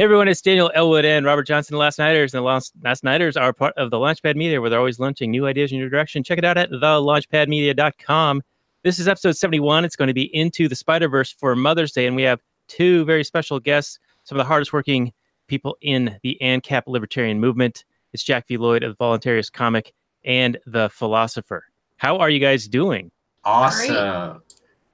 Hey everyone, it's Daniel Elwood and Robert Johnson, the Last Nighters. And the Last, Last Nighters are part of the Launchpad Media, where they're always launching new ideas in your direction. Check it out at thelaunchpadmedia.com. This is episode 71. It's going to be Into the Spider Verse for Mother's Day. And we have two very special guests, some of the hardest working people in the ANCAP libertarian movement. It's Jack V. Lloyd of the Voluntaryist Comic and The Pholosopher. How are you guys doing? Awesome.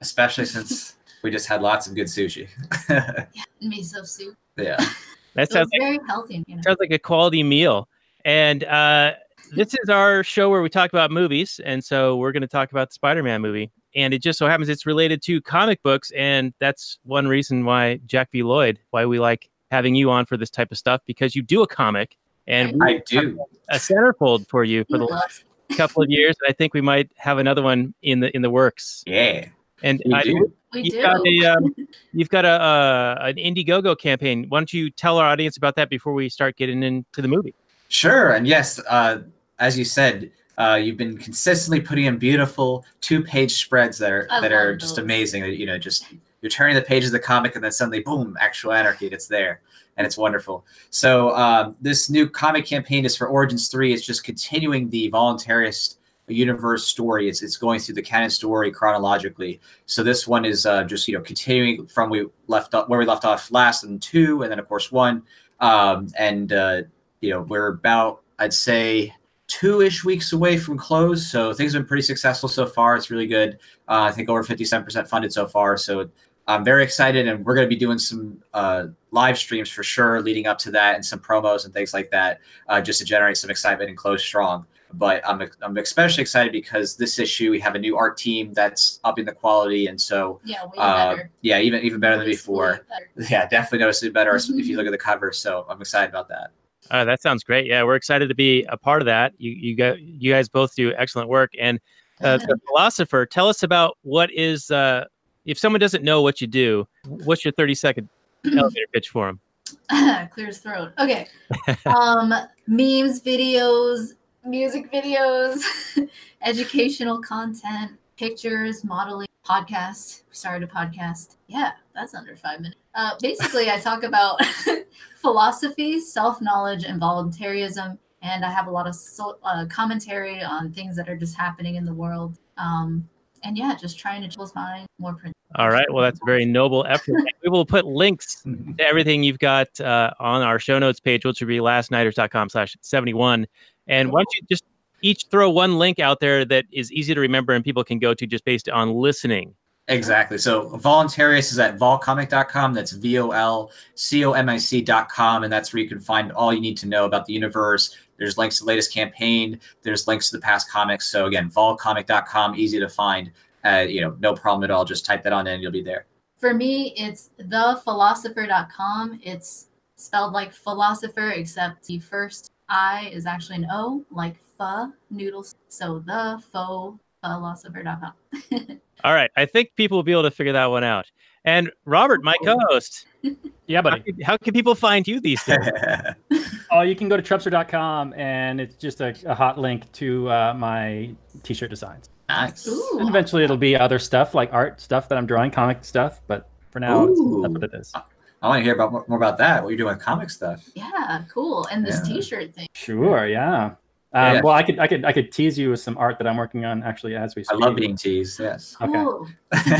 Especially since we just had lots of good sushi. yeah, miso soup. Yeah. That sounds like, very healthy. You know? Sounds like a quality meal. And uh, this is our show where we talk about movies. And so we're going to talk about the Spider Man movie. And it just so happens it's related to comic books. And that's one reason why Jack V. Lloyd, why we like having you on for this type of stuff, because you do a comic. And I do a centerfold for you for the last couple of years. And I think we might have another one in the in the works. Yeah. And I, do. You've do. got a um, you've got a uh, an Indiegogo campaign. Why don't you tell our audience about that before we start getting into the movie? Sure. And yes, uh, as you said, uh, you've been consistently putting in beautiful two-page spreads that are I that are love just those. amazing. You know, just you're turning the pages of the comic, and then suddenly, boom, actual anarchy. It's there, and it's wonderful. So um, this new comic campaign is for Origins Three. It's just continuing the voluntaryist universe story. It's it's going through the canon story chronologically. So this one is uh, just you know continuing from we left off where we left off last and two, and then of course one. Um, and uh, you know we're about I'd say two-ish weeks away from close. So things have been pretty successful so far. It's really good. Uh, I think over 57% funded so far. So I'm very excited, and we're going to be doing some uh, live streams for sure leading up to that, and some promos and things like that, uh, just to generate some excitement and close strong. But I'm I'm especially excited because this issue we have a new art team that's upping the quality, and so Yeah, way uh, better. yeah, even even better than before. better. Yeah, definitely noticeably better if you look at the cover. So I'm excited about that. Uh, that sounds great. Yeah, we're excited to be a part of that. You you got you guys both do excellent work. And uh, the Pholosopher, tell us about what is uh, if someone doesn't know what you do, what's your thirty second elevator pitch for them? Clear his throat. Okay. um, memes, videos, music videos, educational content, pictures, modeling, podcast. We started a podcast. Yeah, that's under five minutes. Uh, basically, I talk about philosophy, self knowledge, and voluntarism. And I have a lot of so, uh, commentary on things that are just happening in the world. Um, and yeah, just trying to close mind more. Print- All right. Well, that's a very noble effort. We will put links to everything you've got uh, on our show notes page, which will be lastnighters.com slash 71. And why don't you just each throw one link out there that is easy to remember and people can go to just based on listening. Exactly. So Voluntaryist is at volcomic.com. That's V O L C O M I C.com. And that's where you can find all you need to know about the universe. There's links to the latest campaign. There's links to the past comics. So again, volcomic.com, easy to find. Uh, you know, no problem at all. Just type that on in, you'll be there. For me, it's thepholosopher.com. It's spelled like philosopher, except the first I is actually an O, like pho noodles. So the faux philosopher.com. All right. I think people will be able to figure that one out. And Robert, my co host, Yeah, how, buddy. can- how can people find you these days? Oh, you can go to trupster.com and it's just a, a hot link to uh, my t-shirt designs. nice. Ooh. And eventually it'll be other stuff like art stuff that I'm drawing, comic stuff. But for now, it's, Ooh. that's what it is. I want to hear about more more about that. What you're doing with comic stuff. Yeah, cool. And this Yeah. t-shirt thing. Sure, yeah. Um, Yeah. Well, I could, I could, I could tease you with some art that I'm working on actually as we I love being teased. Yes. Okay. Cool.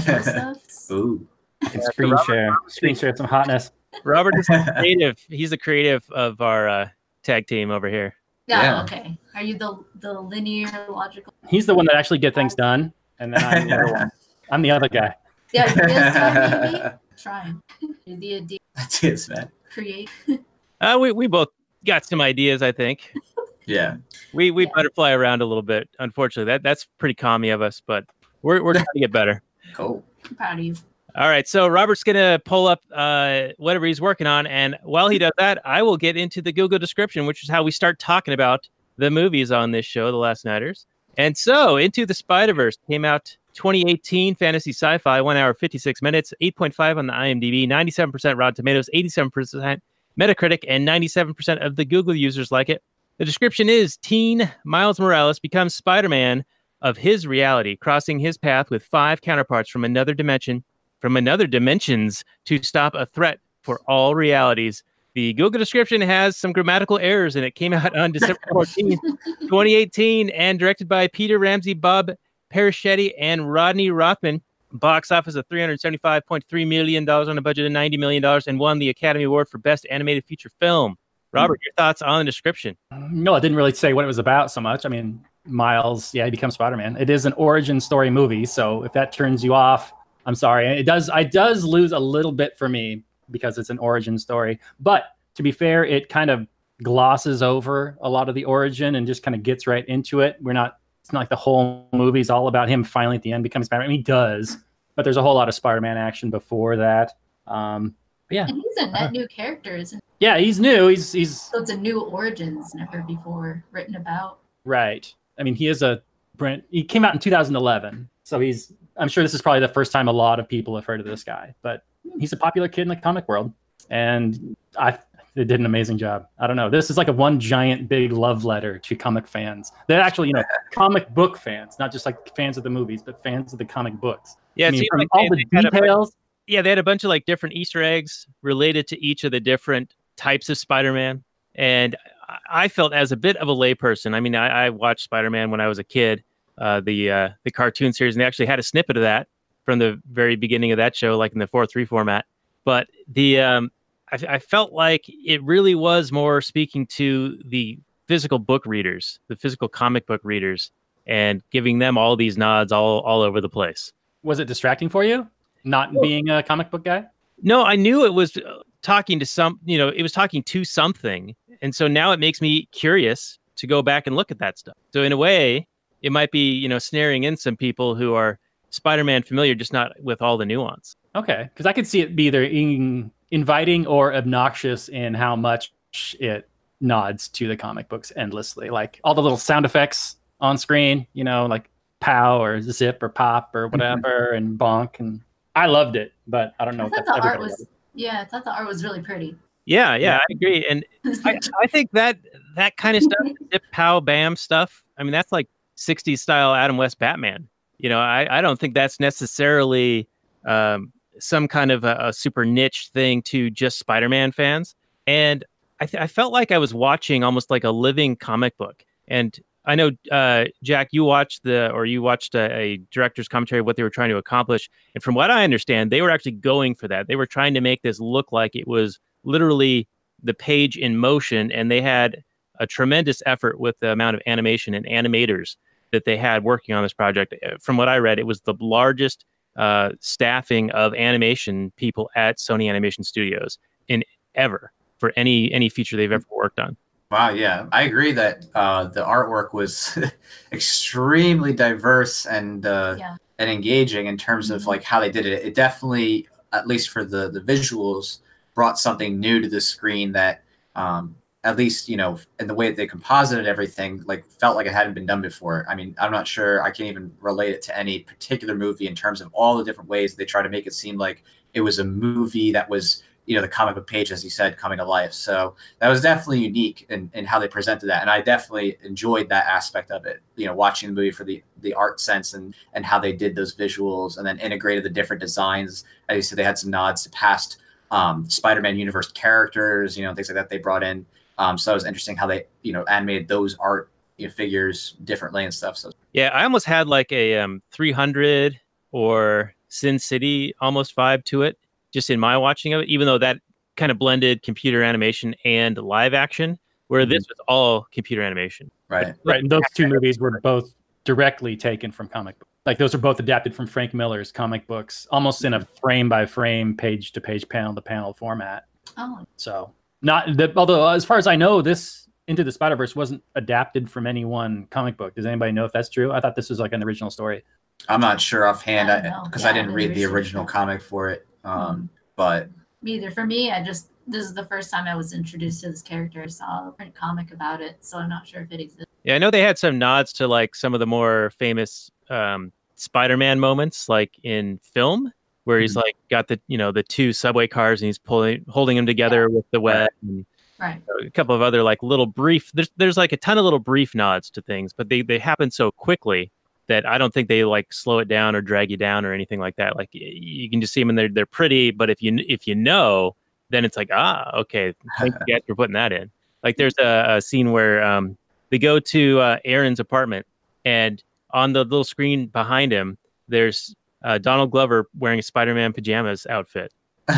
Joseph. Ooh. I can screen share, screen share some hotness. Robert is the creative. He's the creative of our uh, tag team over here. Yeah, Yeah. okay. Are you the the linear logical? He's the one that actually get things done, and then I'm the other one. I'm the other guy. Yeah, you guys try maybe? Trying. You're the idea That's it, man. create. Uh, we, we both got some ideas, I think. Yeah. We we Yeah. butterfly around a little bit. Unfortunately, that that's pretty commie of us, but we're we're trying to get better. Cool. I'm proud of you. All right, so Robert's gonna pull up uh, whatever he's working on, and while he does that, I will get into the Google description, which is how we start talking about the movies on this show, The Last Nighters. And so, Into the Spider Verse came out 2018, fantasy sci-fi, one hour 56 minutes, 8.5 on the IMDb, 97% Rotten Tomatoes, 87% Metacritic, and 97% of the Google users like it. The description is: Teen Miles Morales becomes Spider-Man of his reality, crossing his path with five counterparts from another dimension from another dimensions to stop a threat for all realities. the Google description has some grammatical errors and it came out on December 14, 2018, and directed by Peter Ramsey, Bob Persichetti, and Rodney Rothman. Box office of $375.3 million on a budget of $90 million and won the Academy Award for Best Animated Feature Film. Robert, your thoughts on the description? Mm, no, I didn't really say what it was about so much. I mean, Miles, yeah, he becomes Spider-Man. It is an origin story movie, so if that turns you off, I'm sorry. It does. I does lose a little bit for me because it's an origin story. But to be fair, it kind of glosses over a lot of the origin and just kind of gets right into it. We're not. It's not like the whole movie's all about him finally at the end becoming Spider-Man. I mean, he does, but there's a whole lot of Spider-Man action before that. Um, yeah, And he's a net new character, isn't he? yeah, he's new. He's he's So it's a new origins never before written about. Right. I mean, he is a Brent. He came out in 2011, so he's. I'm sure this is probably the first time a lot of people have heard of this guy, but he's a popular kid in the comic world, and I. They did an amazing job. I don't know. This is like a one giant big love letter to comic fans. They're actually, you know, comic book fans, not just like fans of the movies, but fans of the comic books. Yeah, I mean, from like all they- the they a bunch- details. yeah, they had a bunch of like different Easter eggs related to each of the different types of Spider-Man, and I- I felt as a bit of a layperson. I mean, I, I watched Spider-Man when I was a kid, uh, the uh, the cartoon series, and they actually had a snippet of that from the very beginning of that show, like in the four three format. But the um, I, I felt like it really was more speaking to the physical book readers, the physical comic book readers, and giving them all these nods all all over the place. Was it distracting for you, not being a comic book guy? No, I knew it was uh, talking to some, you know, it was talking to something. And so now it makes me curious to go back and look at that stuff. So in a way, it might be, you know, snaring in some people who are Spider-Man familiar, just not with all the nuance. Okay, because I could see it be either in, inviting or obnoxious in how much it nods to the comic books endlessly. Like all the little sound effects on screen, you know, like pow or zip or pop or whatever, and bonk. And I loved it, but I don't know I if thought that's the art everybody was yeah, I thought the art was really pretty. Yeah, yeah, I agree. And I, I think that that kind of stuff, zip, pow, bam stuff. I mean, that's like '60s style Adam West Batman. You know, I, I don't think that's necessarily um, some kind of a, a super niche thing to just Spider-Man fans. And I, th- I felt like I was watching almost like a living comic book. And I know, uh, Jack, you watched the or you watched a, a director's commentary of what they were trying to accomplish. And from what I understand, they were actually going for that. They were trying to make this look like it was literally the page in motion, and they had a tremendous effort with the amount of animation and animators that they had working on this project. Uh, From what I read, it was the largest uh, staffing of animation people at Sony Animation Studios in ever for any any feature they've ever worked on. Wow, yeah, I agree that uh, the artwork was extremely diverse and uh, Yeah. and engaging in terms of like how they did it. It definitely, at least for the the visuals, brought something new to the screen that, um, at least you know, in the way that they composited everything, like felt like it hadn't been done before. I mean, I'm not sure I can't even relate it to any particular movie in terms of all the different ways they try to make it seem like it was a movie that was you know the comic book page as you said coming to life. So that was definitely unique in, in how they presented that and i definitely enjoyed that aspect of it you know watching the movie for the the art sense and and how they did those visuals and then integrated the different designs. As you said they had some nods to past um, spider-man universe characters you know things like that they brought in um, so it was interesting how they you know animated those art you know, figures differently and stuff so Yeah, I almost had like a um, 300 or Sin City almost vibe to it, just in my watching of it. Even though that kind of blended computer animation and live action, where this was all computer animation. right Right, and those two movies were both directly taken from comic books. Like those are both adapted from Frank Miller's comic books, almost in a frame by frame, page to page, panel to panel format. Oh, So not the although as far as I know, this Into the Spider Verse wasn't adapted from any one comic book. Does anybody know if that's true? I thought this was like an original story. i'm not sure offhand I because Yeah, i I didn't didn't read the original that. comic for it um, Mm. but me either. For me, I just this is the first time I was introduced to this character. I saw a print comic about it, so I'm not sure if it exists. Yeah, I know they had some nods to like some of the more famous um, Spider-Man moments, like in film, where he's like got the you know the two subway cars and he's pulling holding them together with the web and Right. a couple of other like little brief there's there's like a ton of little brief nods to things but they they happen so quickly that i don't think they like slow it down or drag you down or anything like that. Like you can just see them and they're they're pretty but if you if you know then it's like, ah, okay, thank you guys for putting that in. Like there's a, a scene where um, they go to uh, Aaron's apartment, and on the little screen behind him, there's uh, Donald Glover wearing a Spider-Man pajamas outfit.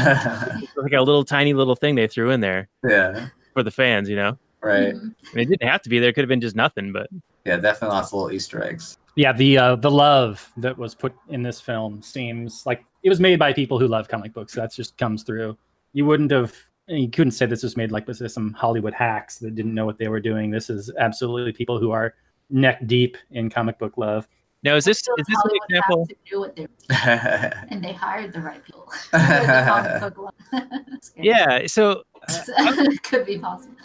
Like a little tiny little thing they threw in there yeah. for the fans, you know. Right. Mhm. I mean, it didn't have to be there; it could have been just nothing. But Yeah, definitely lots of little Easter eggs. Yeah, the uh, the love that was put in this film seems like it was made by people who love comic books. That just comes through. You wouldn't have, you couldn't say this was made like this is some Hollywood hacks that didn't know what they were doing. This is absolutely people who are neck deep in comic book love. Now, is this is this an example? hacks who knew what they were, yeah. and they hired the right people. The comic book one. Scary. Yeah. So uh, could be possible.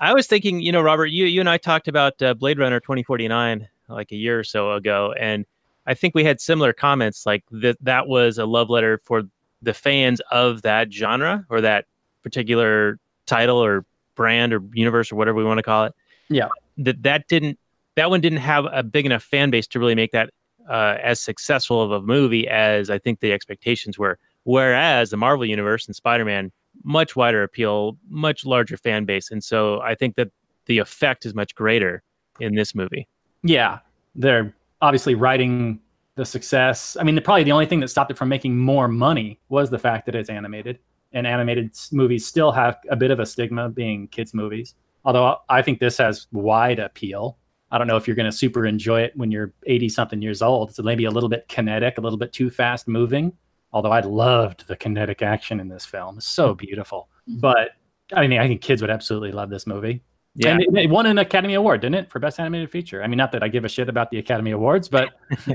I was thinking, you know, Robert, you you and I talked about uh, Blade Runner 2049 like a year or so ago, and I think we had similar comments. Like that that was a love letter for the fans of that genre or that particular title or brand or universe or whatever we want to call it. Yeah. That that didn't that one didn't have a big enough fan base to really make that uh, as successful of a movie as I think the expectations were. Whereas the Marvel universe and Spider-Man much wider appeal, much larger fan base, and so I think that the effect is much greater in this movie. Yeah, they're obviously writing the success. I mean, probably the only thing that stopped it from making more money was the fact that it's animated, and animated movies still have a bit of a stigma being kids' movies. Although I think this has wide appeal. I don't know if you're going to super enjoy it when you're 80 something years old. It's maybe a little bit kinetic, a little bit too fast moving. Although I loved the kinetic action in this film, it's so beautiful. But I mean, I think kids would absolutely love this movie. Yeah, And it, it won an Academy Award, didn't it, for Best Animated Feature? I mean, not that I give a shit about the Academy Awards, but uh,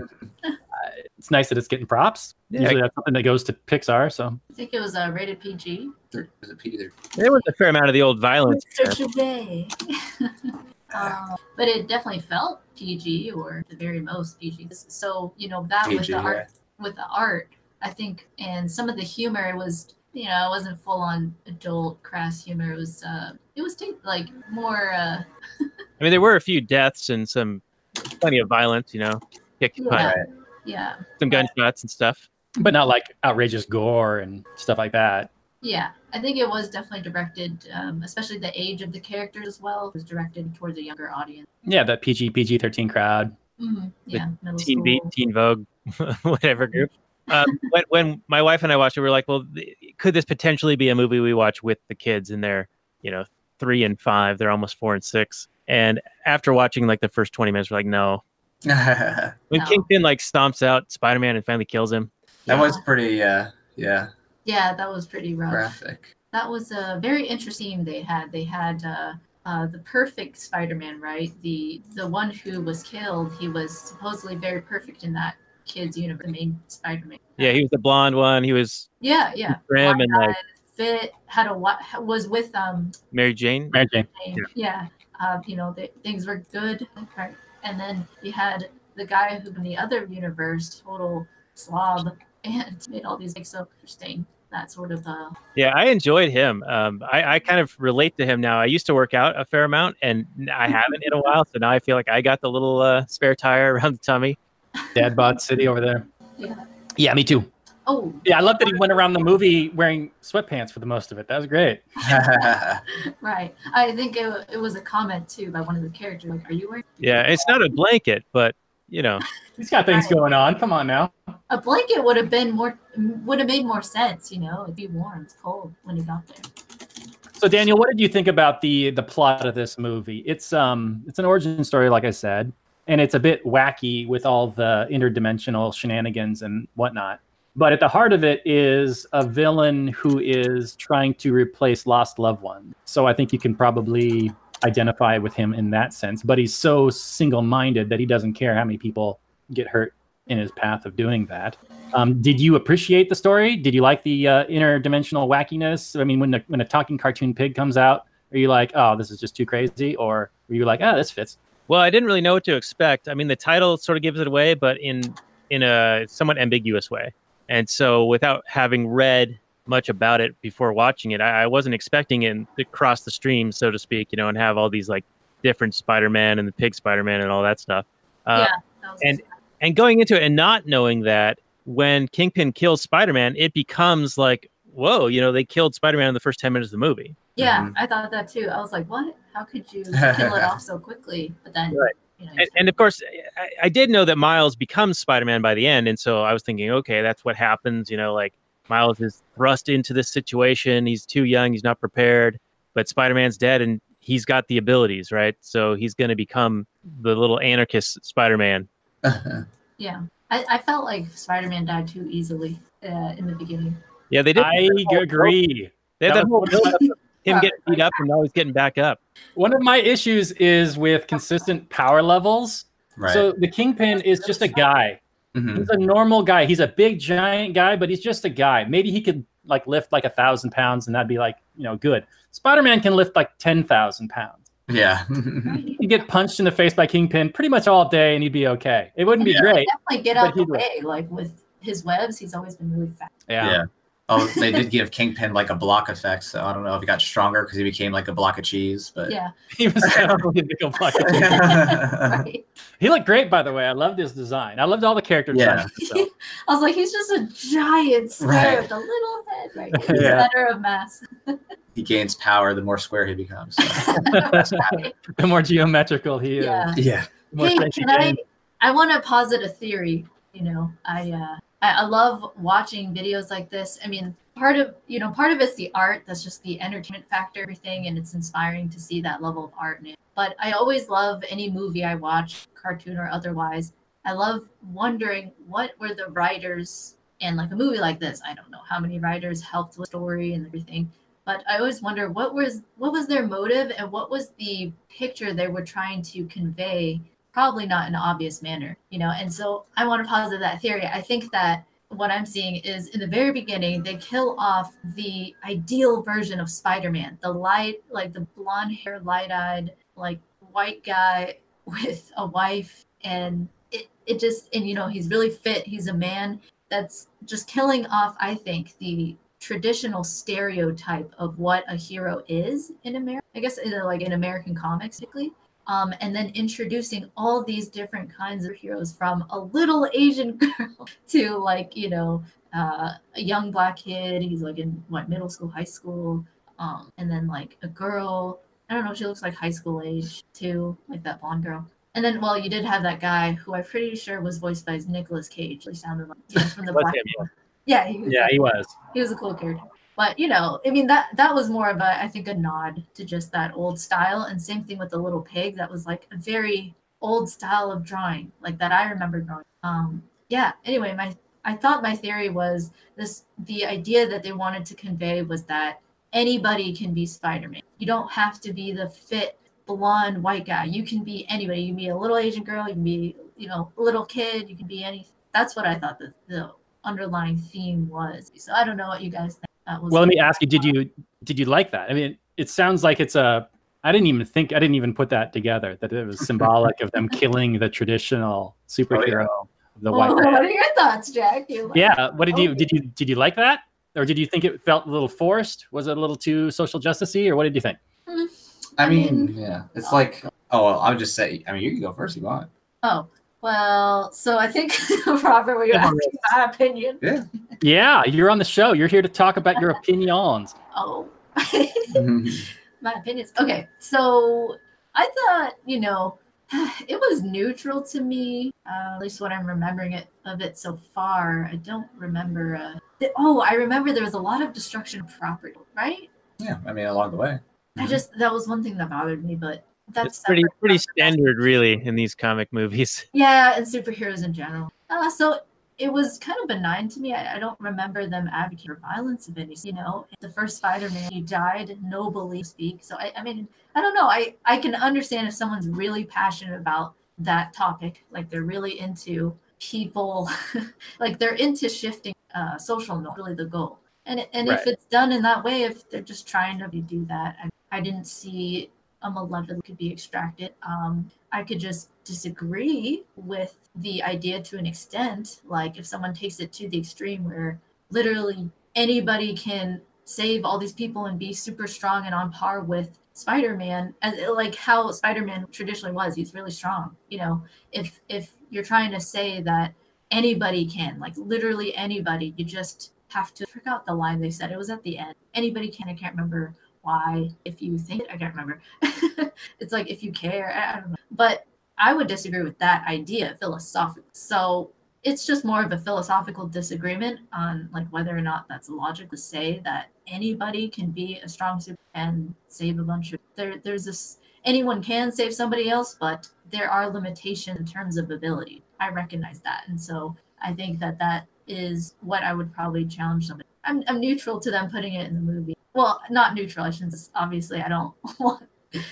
it's nice that it's getting props. Yeah. Usually that's something that goes to Pixar. So I think it was uh, rated PG. There- there's a P there. there was a fair amount of the old violence. Such a day. um, but it definitely felt PG or the very most PG. So you know that with the yeah. art, with the art, I think, and some of the humor was, you know, it wasn't full on adult crass humor. It was, uh, it was take, like more, uh, I mean, there were a few deaths and some plenty of violence. You know, kick, Yeah. punch, yeah, some gunshots and stuff. but not like outrageous gore and stuff like that. Yeah. I think it was definitely directed, um, especially the age of the characters as well, was directed towards a younger audience. Yeah, that PG PG thirteen crowd. hmm Yeah, Teen school. Beat, Teen Vogue, whatever group. Um, when, when my wife and I watched it, we were like, well, th- could this potentially be a movie we watch with the kids And they're, you know, three and five? They're almost four and six. And after watching like the first 20 minutes, we're like, no. that When No. Kingpin like stomps out Spider Man and finally kills him, Yeah. was pretty, uh, yeah, Yeah, that was pretty rough. graphic. That was a very interesting. They had they had uh, uh, the perfect Spider-Man, right? The the one who was killed. He was supposedly very perfect in that kid's universe. The main Spider-Man. yeah, he was the blonde one. He was Yeah, yeah. Grim and like fit had a was with um Mary Jane. Mary Jane. yeah, uh, you know the, things were good right and then you had the guy who in the other universe total slob and made all these like so interesting that sort of uh Yeah, I enjoyed him. Um, I, I kind of relate to him now. I used to work out a fair amount, and I haven't in a while. So now I feel like I got the little uh, spare tire around the tummy. Dad bod city over there. yeah Yeah, me too. oh Yeah, I love that he went around the movie wearing sweatpants for the most of it. That was great. right i think it, it was a comment too by one of the characters like are you wearing Yeah, it's not a blanket, but you know, He's got things going on. Come on now. a blanket would have been more would have made more sense you know it'd be warm it's cold when he got there So Daniel, what did you think about the the plot of this movie? It's um it's an origin story, like I said, and it's a bit wacky with all the interdimensional shenanigans and whatnot. But at the heart of it is a villain who is trying to replace lost loved ones. So I think you can probably identify with him in that sense. But he's so single-minded that he doesn't care how many people get hurt in his path of doing that. Um, did you appreciate the story? Did you like the uh, interdimensional wackiness? I mean, when the, when a talking cartoon pig comes out, are you like, oh, this is just too crazy, or were you like, oh, this fits? well, I didn't really know what to expect. I mean, the title sort of gives it away, but in in a somewhat ambiguous way. And so, without having read much about it before watching it, I, I wasn't expecting it to cross the stream, so to speak, you know, and have all these like different Spider-Man and the Pig Spider-Man and all that stuff. Uh, yeah that was and- and going into it and not knowing that when Kingpin kills Spider-Man, it becomes like whoa, you know, they killed Spider-Man in the first ten minutes of the movie. Yeah, Mhm. I thought that too. I was like, what? How could you kill it off so quickly? But then, Right. you know, And, and of course, I, I did know that Miles becomes Spider-Man by the end, and so I was thinking, okay, that's what happens. You know, like Miles is thrust into this situation. He's too young. He's not prepared. But Spider-Man's dead, and he's got the abilities, right? So he's going to become the little anarchist Spider-Man. yeah, I, I felt like Spider-Man died too easily uh, in the beginning. Yeah, they did. I agree. They had That that whole build-up of him getting beat up, and now he's getting back up. One of my issues is with consistent power levels. right. So the Kingpin is just a guy. Mhm. He's a normal guy. He's a big giant guy, but he's just a guy. Maybe he could like lift like a thousand pounds, and that'd be like you know good. Spider Man can lift like ten thousand pounds. Yeah. Right? He'd get punched in the face by Kingpin pretty much all day, and he'd be okay. It wouldn't be Yeah. great. Definitely get But out the way. Like with his webs, he's always been really fast. Yeah. Yeah. Oh, they did give Kingpin like a block effect, so I don't know if he got stronger because he became like a block of cheese, but Yeah, he was kind of really big old bucket. right. He looked great, by the way. I loved his design. I loved all the character Yeah. designs. So. I was like, he's just a giant square Right. with a little head, right? He's the Yeah. center of mass. he gains power the more square he becomes. so. Right. the more geometrical he is. Yeah. yeah. Hey, can I? I want to posit a theory. You know, I, uh, I I love watching videos like this. I mean, part of you know, part of it's the art. That's just the entertainment factor, everything, and it's inspiring to see that level of art in it. But I always love any movie I watch, cartoon or otherwise. I love wondering what were the writers and like a movie like this. I don't know how many writers helped with story and everything but I always wonder what was what was their motive and what was the picture they were trying to convey. Probably not in an obvious manner, you know. And so I want to posit that theory. I think that what I'm seeing is in the very beginning they kill off the ideal version of Spider-Man, the light, like the blonde hair, light-eyed, like white guy with a wife, and it it just and you know he's really fit. He's a man that's just killing off. I think the traditional stereotype of what a hero is in America. I guess like in American comics, particularly. Um, and then introducing all these different kinds of heroes from a little Asian girl to like you know uh, a young black kid. He's like in what middle school, high school, um, and then like a girl. I don't know. She looks like high school age too, like that blonde girl. And then, well, you did have that guy who I'm pretty sure was voiced by Nicolas Cage. He sounded like know, from the Black. him, yeah. Yeah, he was Yeah, he was. he was a cool character. But you know, I mean that that was more of a I think a nod to just that old style. And same thing with the little pig. That was like a very old style of drawing, like that I remember drawing. Um, yeah. Anyway, my I thought my theory was this: the idea that they wanted to convey was that anybody can be Spider-Man. You don't have to be the fit blonde white guy. You can be anybody. You can be a little Asian girl. You can be you know a little kid. You can be anything. That's what I thought the, the underlying theme was. So I don't know what you guys think. That was Well, let me ask you: Did you did you like that? I mean, it sounds like it's a. I didn't even think. I didn't even put that together. That it was symbolic of them killing the traditional superhero of the white. Oh, what are your thoughts, Jack? Like- Yeah. What did you did you did you like that, or did you think it felt a little forced? Was it a little too social justicey, or what did you think? Hmm. I I mean, mean- yeah. It's like, oh, well, I would just say, I mean, you can go first if you want. Oh, well, so I think Robert, we were Yeah. asking my opinion. Yeah. Yeah, you're on the show. You're here to talk about your opinions. Oh, my opinions. Okay, so I thought, you know, it was neutral to me. Uh, at least what I'm remembering it of it so far. I don't remember. Uh, th- oh, I remember there was a lot of destruction of property, right? yeah. I mean, along the way. I just that was one thing that bothered me, but that's It's pretty pretty from the rest. standard, really, in these comic movies. Yeah, and superheroes in general. Uh, so it was kind of benign to me. I, I don't remember them advocating for violence of any. You know, the first Spider-Man, he died nobly. Speak. So I, I mean, I don't know. I I can understand if someone's really passionate about that topic, like they're really into people, like they're into shifting uh, social norms. Really, the goal. And and if it's done in that way, if they're just trying to do that, I, I didn't see a malevolent could be extracted. Um, I could just disagree with the idea to an extent. Like if someone takes it to the extreme where literally anybody can save all these people and be super strong and on par with Spider-Man, as uh, like how Spider-Man traditionally was, he's really strong. You know, if if you're trying to say that anybody can, like literally anybody, you just have to I forgot the line they said. It was at the end. Anybody can. I can't remember why. If you think, I can't remember. it's like if you care. I don't know. But I would disagree with that idea philosophically. So it's just more of a philosophical disagreement on like whether or not that's logical to say that anybody can be a strong super and save a bunch of there there's this anyone can save somebody else but there are limitations in terms of ability. I recognize that. And so i think that that is what i would probably challenge somebody. I'm, I'm neutral to them putting it in the movie. Well not neutral i shouldn't obviously i don't want Th-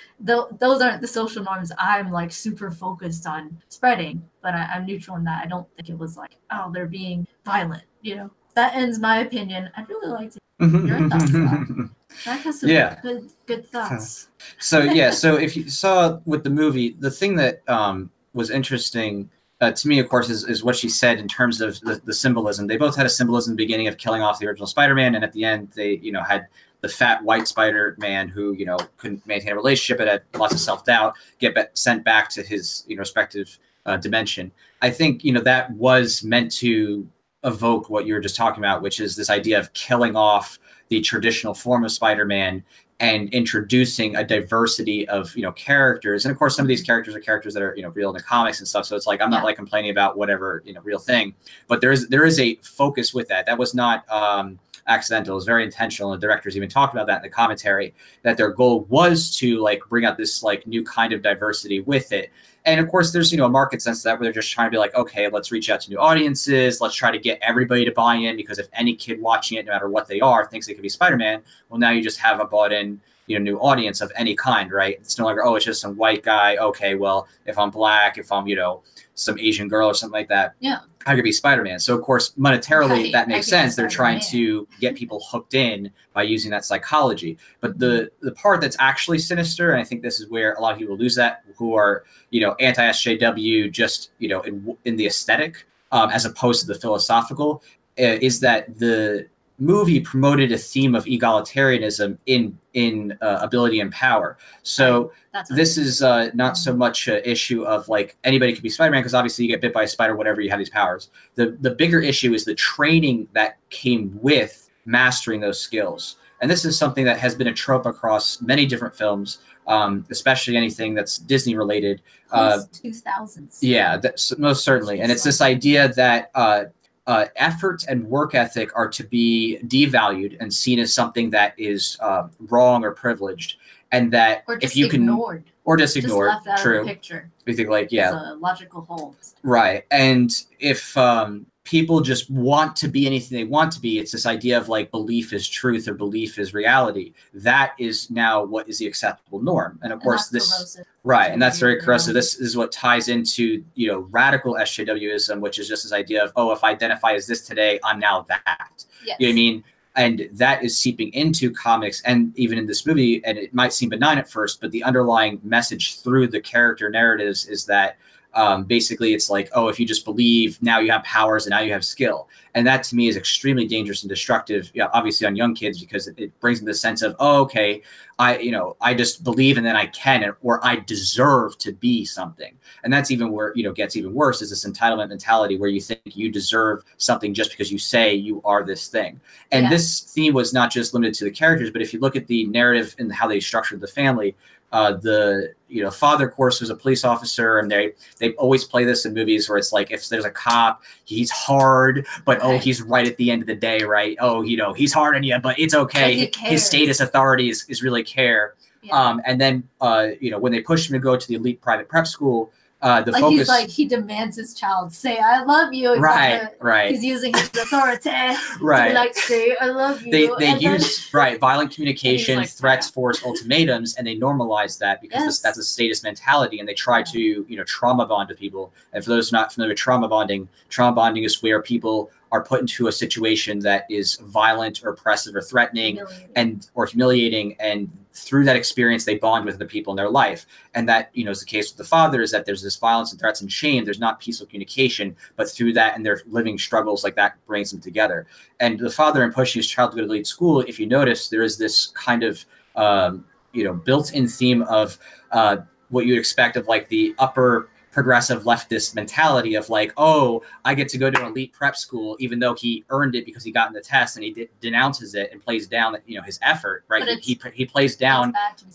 those aren't the social norms I'm like super focused on spreading, but I, I'm neutral in that. I don't think it was like, oh, they're being violent, you know. That ends my opinion. I'd really like to your thoughts. Though. That has some Yeah. good good thoughts. so yeah so if you saw with the movie the thing that um, was interesting uh, to me of course is, is what she said in terms of the, the symbolism they both had a symbolism in the beginning of killing off the original spider-man and at the end they you know had the fat white spider-man who you know couldn't maintain a relationship and had lots of self-doubt get ba- sent back to his you know respective uh, dimension. I think you know that was meant to evoke what you were just talking about which is this idea of killing off the traditional form of spider-man and introducing a diversity of you know characters. And of course some of these characters are characters that are you know real in the comics and stuff. So it's like i'm not like complaining about whatever you know real thing. But there is there is a focus with that. That was not um accidental. It was very intentional and the directors even talked about that in the commentary that their goal was to like bring out this like new kind of diversity with it. And of course there's you know a market sense that where they're just trying to be like okay let's reach out to new audiences. Let's try to get everybody to buy in because if any kid watching it no matter what they are thinks they could be spider-man well now you just have a bought in you know new audience of any kind right? It's no longer oh it's just some white guy. Okay well if i'm black if i'm you know some asian girl or something like that Yeah. i could be spider-man. So of course monetarily Right, that makes sense. They're trying to get people hooked in by using that psychology. But the the part that's actually sinister and i think this is where a lot of people lose that who are you know anti sjw just you know in, in the aesthetic um, as opposed to the philosophical uh, is that the movie promoted a theme of egalitarianism in in uh, ability and power so That's this is uh, not so much an issue of like anybody could be Spider-Man because obviously you get bit by a spider, whatever you have these powers. The the bigger issue is the training that came with mastering those skills, and this is something that has been a trope across many different films, um, especially anything that's Disney related. Uh, two thousands. yeah, that's most certainly, and it's this idea that uh, uh, effort and work ethic are to be devalued and seen as something that is uh, wrong or privileged, and that Or just if you can ignored. or just just ignore left out true of the picture. we think like It's yeah a logical hole. right and if um people just want to be anything they want to be it's this idea of like belief is truth or belief is reality that is now what is the acceptable norm and of And course this corrosive. right and that's very corrosive this is what ties into you know radical sjwism which is just this idea of oh if i identify as this today i'm now that Yes. you know what I mean? And that is seeping into comics and even in this movie. And it might seem benign at first, but the underlying message through the character narratives is that um, basically it's like, oh, if you just believe, now you have powers and now you have skill. And that to me is extremely dangerous and destructive, yeah, obviously on young kids because it, it brings them the sense of, oh, okay, I, you know, I just believe and then I can, or I deserve to be something. And that's even where, you know, gets even worse is this entitlement mentality where you think you deserve something just because you say you are this thing. And Yeah. this theme was not just limited to the characters, but if you look at the narrative and how they structured the family, uh, the you know father, of course, was a police officer, and they they always play this in movies where it's like if there's a cop, he's hard, but oh, he's right at the end of the day, right? Oh, you know, he's hard on you, but it's okay. His status authority is, is really care. Yeah. Um, and then uh, you know when they push him to go to the elite private prep school, uh, the like focus he's like he demands his child say I love you. Right, a- right, He's using his authority right. like say I love you. they they and then- use right violent communication like, threats yeah. force ultimatums and they normalize that because Yes. that's a status mentality and they try Yeah. to you know trauma bond to people and for those not familiar with trauma bonding trauma bonding is where people are put into a situation that is violent or oppressive or threatening and or humiliating and through that experience they bond with the people in their life. And that you know is the case with the father is that there's this violence and threats and shame. There's not peaceful communication but through that and their living struggles like that brings them together. And the father in pushing his child to go to elite school if you notice there is this kind of um, you know built-in theme of uh, what you'd expect of like the upper progressive leftist mentality of like, oh, I get to go to an elite prep school, even though he earned it because he got in the test, and he de- denounces it and plays down, you know, his effort, right? He, he he plays down, It's bad to be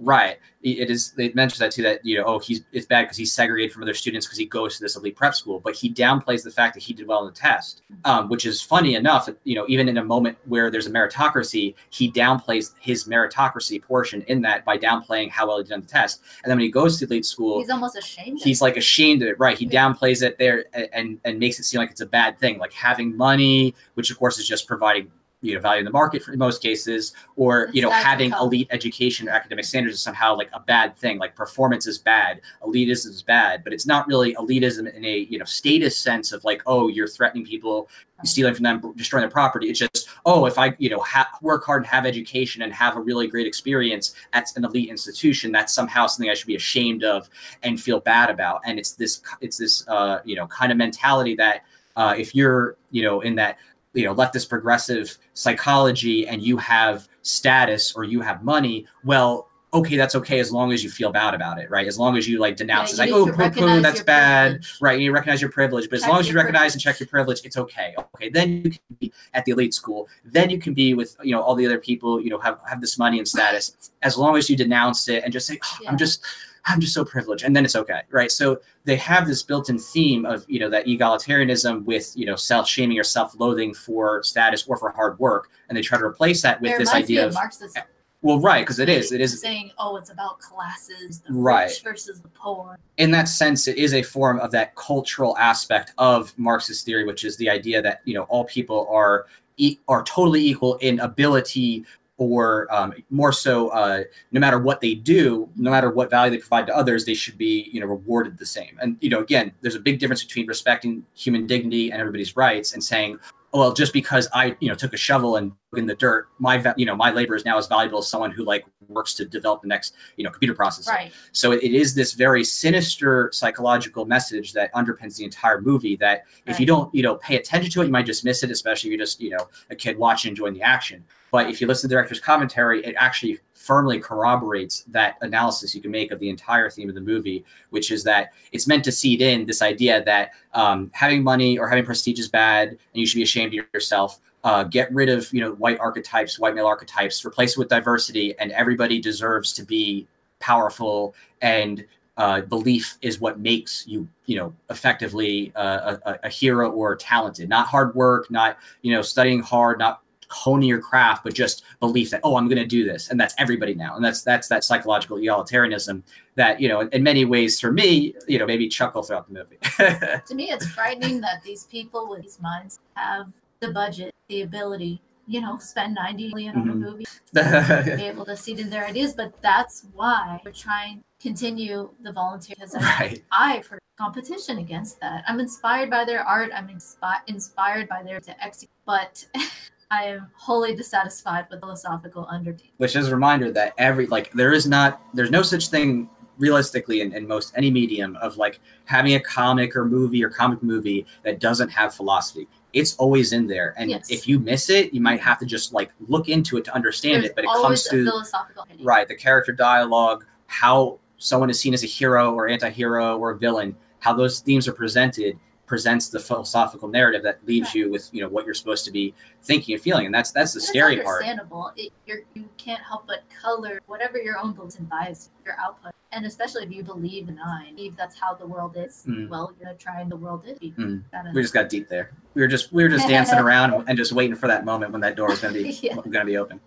right? It is. They mentions that too. That you know, oh, he's it's bad because he's segregated from other students because he goes to this elite prep school, but he downplays the fact that he did well in the test, um, which is funny enough. You know, even in a moment where there's a meritocracy, he downplays his meritocracy portion in that by downplaying how well he did on the test, and then when he goes to elite school, He's almost ashamed. of he's like ashamed of it right he Yeah. downplays it there and and makes it seem like it's a bad thing like having money which of course is just providing you know value in the market for in most cases or you know having elite education or academic standards is somehow like a bad thing. Like performance is bad elitism is bad but it's not really elitism in a you know status sense of like oh you're threatening people stealing from them destroying their property. It's just oh if i you know ha- work hard and have education and have a really great experience at an elite institution that's somehow something i should be ashamed of and feel bad about. And it's this it's this uh you know kind of mentality that uh if you're you know in that you know leftist progressive psychology and you have status or you have money well okay that's okay as long as you feel bad about it right? As long as you like denounce Yeah, it. like oh poo poo that's bad privilege. right you recognize your privilege but as long as you recognize and check your privilege. it's okay. Okay then you can be at the elite school. Then you can be with you know all the other people you know have have this money and status. As long as you denounce it and just say oh, Yeah. i'm just i'm just so privileged and then it's okay right so they have this built-in theme of you know that egalitarianism with you know self-shaming or self-loathing for status or for hard work and they try to replace that with it this idea of of Marxism. well right because it is it is saying, "Oh, it's about classes, the Right. rich versus the poor." in that sense, it is a form of that cultural aspect of Marxist theory, which is the idea that you know all people are e- are totally equal in ability, or um, more so, uh, no matter what they do, no matter what value they provide to others, they should be you know rewarded the same. And you know, again, there's a big difference between respecting human dignity and everybody's rights and saying. Well, just because I, you know, took a shovel and dug in the dirt, my, you know, my labor is now as valuable as someone who like works to develop the next, you know, computer processor. Right. So it, it is this very sinister psychological message that underpins the entire movie. That if you don't, you know, pay attention to it, you might just miss it, especially if you're just, you know, a kid watching, enjoying the action. But if you listen to the director's commentary, it actually firmly corroborates that analysis you can make of the entire theme of the movie, which is that it's meant to seed in this idea that um, having money or having prestige is bad, and you should be ashamed of yourself. Uh, get rid of you know white archetypes, white male archetypes, replace it with diversity, and everybody deserves to be powerful and uh, belief is what makes you you know effectively uh, a, a- hero or talented not hard work not you know studying hard not honing your craft but just belief that oh i'm going to do this and that's everybody now and that's that's that psychological egalitarianism that you know in, many ways for me you know maybe chuckle throughout the movie To me, it's frightening that these people with these minds have the budget, the ability, you know, spend ninety million on a Mhm. movie, be able to seed in their ideas. But that's why we're trying to continue the volunteer because I, right I for competition against that. I'm inspired by their art. I'm inspi- inspired by their to execute, but I am wholly dissatisfied with philosophical undertone. which is a reminder that every like there is not there's no such thing realistically in, in most any medium of like having a comic or movie or comic movie that doesn't have philosophy it's always in there and Yes. if you miss it you might have to just like look into it to understand There's it but it comes to philosophical right the character dialogue how someone is seen as a hero or anti-hero or a villain how those themes are presented presents the philosophical narrative that leaves Right. you with you know what you're supposed to be thinking and feeling and that's that's the It's scary part understandable. It, you're, you can't help but color whatever your own beliefs and bias, your output. And especially if you believe in nine, believe that's how the world is. Mm. Well, you're gonna try and the world is. Mm. we just got deep there. We were just we were just dancing around and just waiting for that moment when that door was going to be Yeah. going to be open.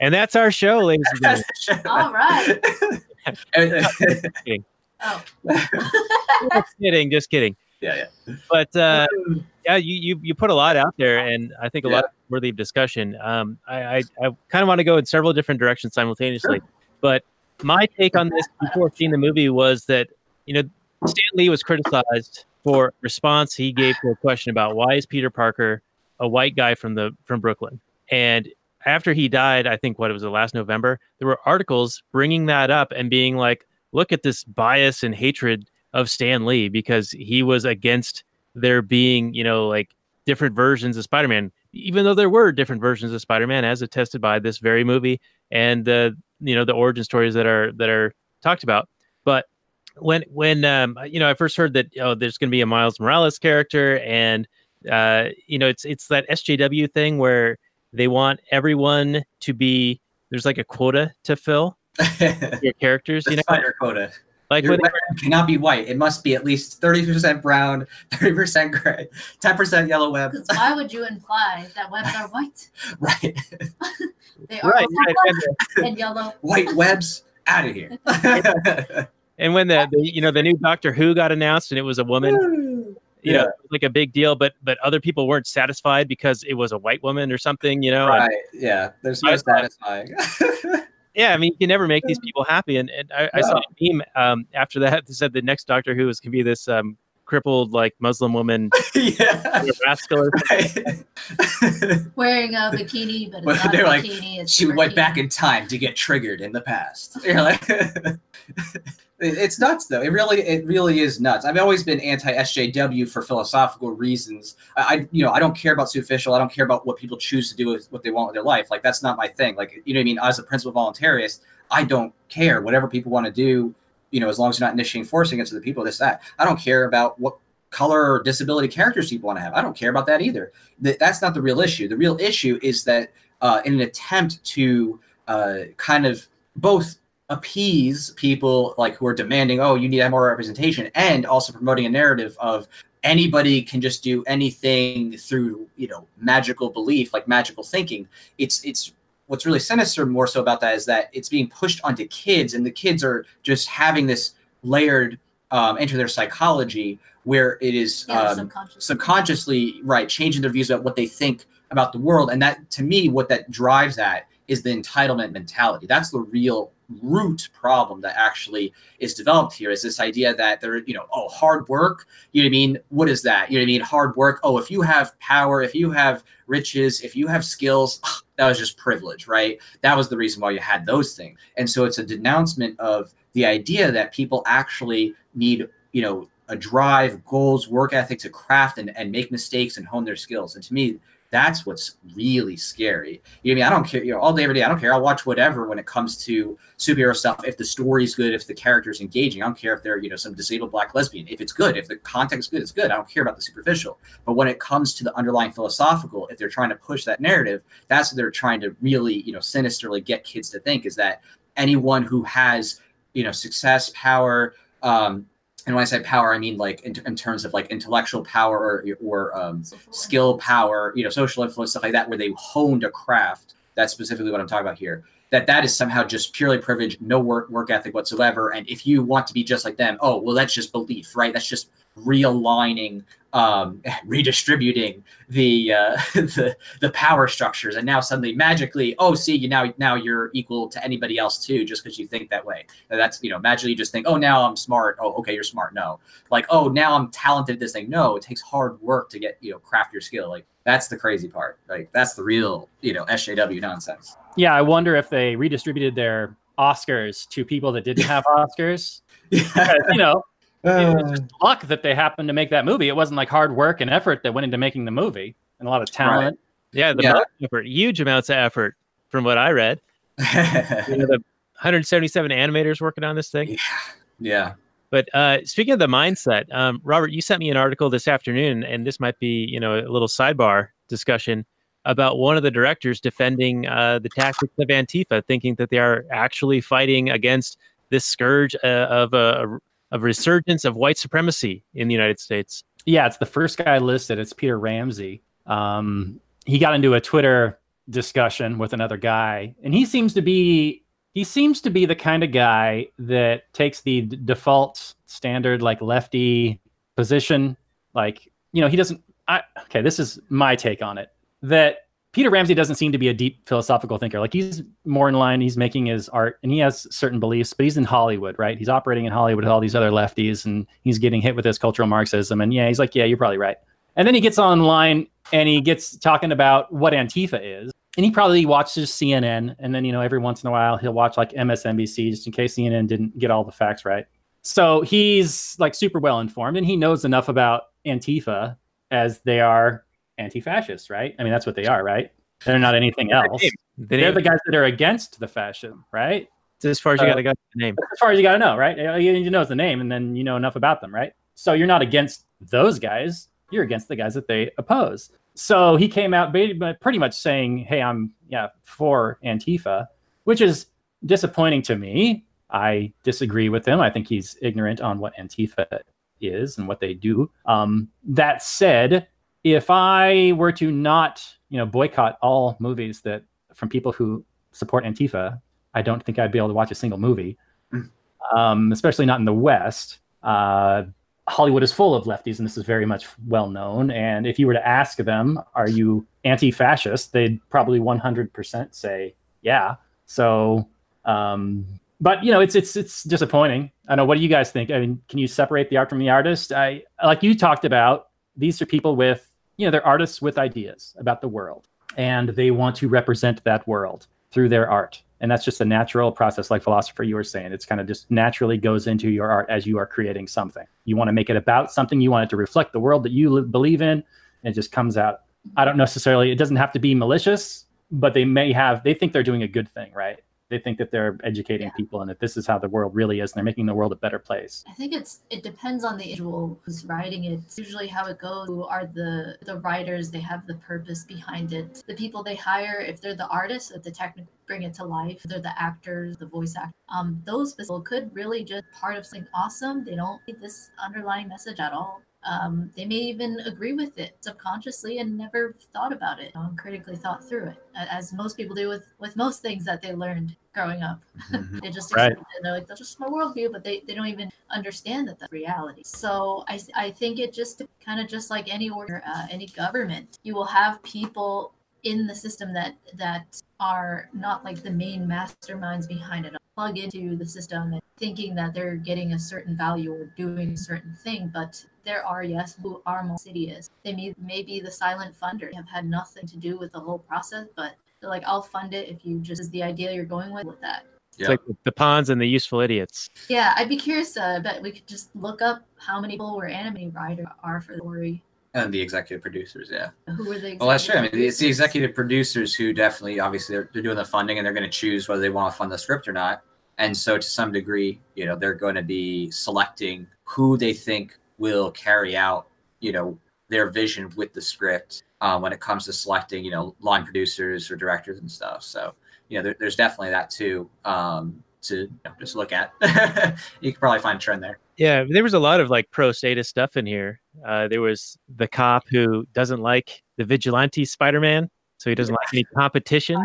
And that's our show, ladies and gentlemen. All right. Oh, just kidding, just kidding. yeah. Yeah. But uh, yeah, you, you you put a lot out there, and I think a Yeah. lot worthy of discussion. Um, I I, I kind of want to go in several different directions simultaneously, but my take on this before seeing the movie was that you know Stan Lee was criticized for response he gave to a question about why is Peter Parker a white guy from the from Brooklyn, and after he died, I think what it was the last November, there were articles bringing that up and being like, look at this bias and hatred of Stan Lee because he was against there being, you know, like different versions of Spider-Man, even though there were different versions of Spider-Man as attested by this very movie and the, you know, the origin stories that are that are talked about. But when when um you know I first heard that oh there's going to be a Miles Morales character and uh you know it's it's that SJW thing where they want everyone to be there's like a quota to fill your characters you know That's your quota. like Your when they- weapon cannot be white. It must be at least 30% brown, 30% gray, 10% yellow web. Why would you imply that webs are white? Right. They are right, also right and, and yellow. White webs out of here. and when the, the you know the new Doctor Who got announced and it was a woman you know Yeah. it was like a big deal but but other people weren't satisfied because it was a white woman or something you know and- right. Yeah. There's no I thought- satisfying. Yeah i mean you can never make these people happy and, and I, I saw a meme um after that that said the next doctor who is going to be this um crippled like muslim woman yeah. or rascal Right. Wearing a bikini, but it's Well, a they're like, bikini. It's she went freaking- back in time to get triggered in the past. You're like, It- it's nuts though. It really, it really is nuts. I've always been anti SJW for philosophical reasons. I, I, you know, I don't care about superficial. I don't care about what people choose to do with what they want with their life. Like that's not my thing. Like you know what I mean. As a principal voluntaryist, I don't care whatever people want to do. You know, as long as you're not initiating force against the people, this that. I don't care about what color or disability characters people want to have. I don't care about that either. Th- that's not the real issue. The real issue is that uh, in an attempt to uh, kind of both appease people like who are demanding, oh, you need more representation, and also promoting a narrative of anybody can just do anything through you know magical belief, like magical thinking. It's it's what's really sinister more so about that is that it's being pushed onto kids, and the kids are just having this layered um, into their psychology where it is Yeah, um, subconscious. subconsciously right changing their views about what they think about the world and that to me what that drives at is the entitlement mentality that's the real root problem that actually is developed here is this idea that there you know oh hard work you know what i mean? What is that? You know what i mean? Hard work. Oh if you have power if you have riches if you have skills that was just privilege right? That was the reason why you had those things. And so it's a denouncement of the idea that people actually need you know a drive, goals, work ethic to craft and, and make mistakes and hone their skills. And to me, that's what's really scary. You know what I mean? I don't care, you know, all day, every day, I don't care. I'll watch whatever when it comes to superhero stuff. If the story's good, if the character's engaging, I don't care if they're, you know, some disabled black lesbian. If it's good, if the context's good, it's good. I don't care about the superficial. But when it comes to the underlying philosophical, if they're trying to push that narrative, that's what they're trying to really, you know, sinisterly get kids to think is that anyone who has, you know, success, power, um, and when I say power, I mean like in, in terms of like intellectual power or, or um, skill power, you know, social influence, stuff like that, where they honed a craft. That's specifically what I'm talking about here. That that is somehow just purely privilege, no work work ethic whatsoever. And if you want to be just like them, oh well, that's just belief, right? That's just realigning, um, redistributing the uh, the the power structures, and now suddenly magically, oh, see, you now now you're equal to anybody else too, just because you think that way. And that's you know magically you just think, oh, now I'm smart. Oh, okay, you're smart. No, like oh, now I'm talented at this thing. No, it takes hard work to get you know craft your skill. Like that's the crazy part. Like that's the real you know SJW nonsense. Yeah, I wonder if they redistributed their Oscars to people that didn't have Oscars. Because, you know, it was uh. just luck that they happened to make that movie. It wasn't like hard work and effort that went into making the movie and a lot of talent. yeah the Yeah. effort huge amounts of effort from what i read you know the 177 animators working on this thing Yeah. yeah. But uh, speaking of the mindset, um, Robert, you sent me an article this afternoon, and this might be, you know, a little sidebar discussion about one of the directors defending uh, the tactics of Antifa, thinking that they are actually fighting against this scourge uh, of a of resurgence of white supremacy in the United States. Yeah, it's the first guy listed. It's Peter Ramsey. Um, he got into a Twitter discussion with another guy, and he seems to be he seems to be the kind of guy that takes the d- default standard like lefty position. Like you know, he doesn't. I, okay, this is my take on it. That Peter Ramsey doesn't seem to be a deep philosophical thinker. Like he's more in line. He's making his art, and he has certain beliefs. But he's in Hollywood, right? He's operating in Hollywood with all these other lefties, and he's getting hit with this cultural Marxism. And yeah, he's like, yeah, you're probably right. And then he gets online and he gets talking about what Antifa is. And he probably watches CNN. And then, you know, every once in a while he'll watch like MSNBC just in case CNN didn't get all the facts right. So he's like super well informed and he knows enough about Antifa as they are anti fascists, right? I mean, that's what they are, right? They're not anything else. The They're the guys that are against the fascism, right? It's as far as you Uh, got to go the name. as far as you got to know, right? You need to know the name, and then you know enough about them, right? So you're not against those guys; you're against the guys that they oppose. So he came out pretty much saying, "Hey, I'm yeah for Antifa," which is disappointing to me. I disagree with him. I think he's ignorant on what Antifa is and what they do. Um, that said, if I were to not, you know, boycott all movies that from people who support Antifa, I don't think I'd be able to watch a single movie, um, especially not in the West. Uh, Hollywood is full of lefties, and this is very much well known. And if you were to ask them, "Are you anti-fascist?" they'd probably 100% say, "Yeah." So, um, but you know, it's it's it's disappointing. I know. What do you guys think? I mean, can you separate the art from the artist? I like you talked about. These are people with you know they're artists with ideas about the world, and they want to represent that world through their art. And that's just a natural process, like philosopher you were saying. It's kind of just naturally goes into your art as you are creating something. You want to make it about something. You want it to reflect the world that you li- believe in. And it just comes out. I don't necessarily. It doesn't have to be malicious, but they may have. They think they're doing a good thing, right? They think that they're educating Yeah. people and that this is how the world really is, and they're making the world a better place. I think it's it depends on the individual who's writing it. It's usually how it goes. Who are the the writers? They have the purpose behind it. The people they hire, if they're the artists, if the technical bring it to life, they're the actors, the voice actors. Um, those people could really just part of something awesome. They don't need this underlying message at all. Um, they may even agree with it subconsciously and never thought about it, um, critically thought through it, as most people do with with most things that they learned growing up. Mhm. they just Right. it. They're like, that's just my worldview, but they, they don't even understand that that's reality. So I, I think it just kind of just like any order, uh, any government, you will have people in the system that that are not like the main masterminds behind it plug into the system and thinking that they're getting a certain value or doing a certain thing but there are yes who are more insidious they may, may be the silent funder have had nothing to do with the whole process but they're like i'll fund it if you just is the idea you're going with with that It's like the pawns and the useful idiots. yeah, I'd be curious. Uh, but we could just look up how many people were anime writers are for the story. And the executive producers, yeah. Who were the? Well, that's true. I mean, it's the executive producers who definitely, obviously, they're, they're doing the funding and they're going to choose whether they want to fund the script or not. And so, to some degree, you know, they're going to be selecting who they think will carry out, you know, their vision with the script uh, when it comes to selecting, you know, line producers or directors and stuff. So, you know, there, there's definitely that too um, to you know, just look at. you can probably find a trend there. Yeah, there was a lot of like pro status stuff in here. Uh, there was the cop who doesn't like the vigilante Spider-Man, so he doesn't like any competition.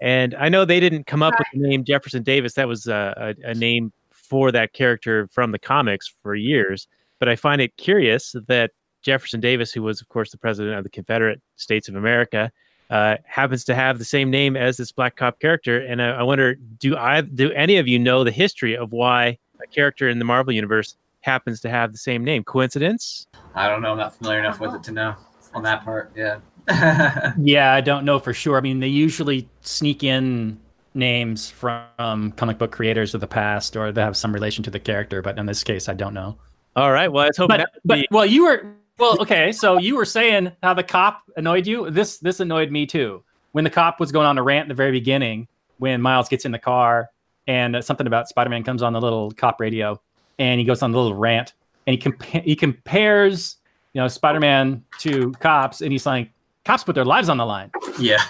And I know they didn't come up with the name Jefferson Davis. That was a, a, a name for that character from the comics for years. But I find it curious that Jefferson Davis, who was, of course, the president of the Confederate States of America, uh, happens to have the same name as this black cop character. And I, I wonder, do I do any of you know the history of why a character in the Marvel universe happens to have the same name? Coincidence? I don't know. I'm not familiar enough with it to know on that part. Yeah. Yeah, I don't know for sure. I mean, they usually sneak in names from comic book creators of the past, or they have some relation to the character. But in this case, I don't know. All right. Well, I was hoping But but be- well, you were well, okay. So you were saying how the cop annoyed you. This this annoyed me too. When the cop was going on a rant at the very beginning, when Miles gets in the car and uh, something about Spider-Man comes on the little cop radio, and he goes on the little rant, and he compa- he compares you know Spider-Man to cops, and he's like, cops put their lives on the line. yeah.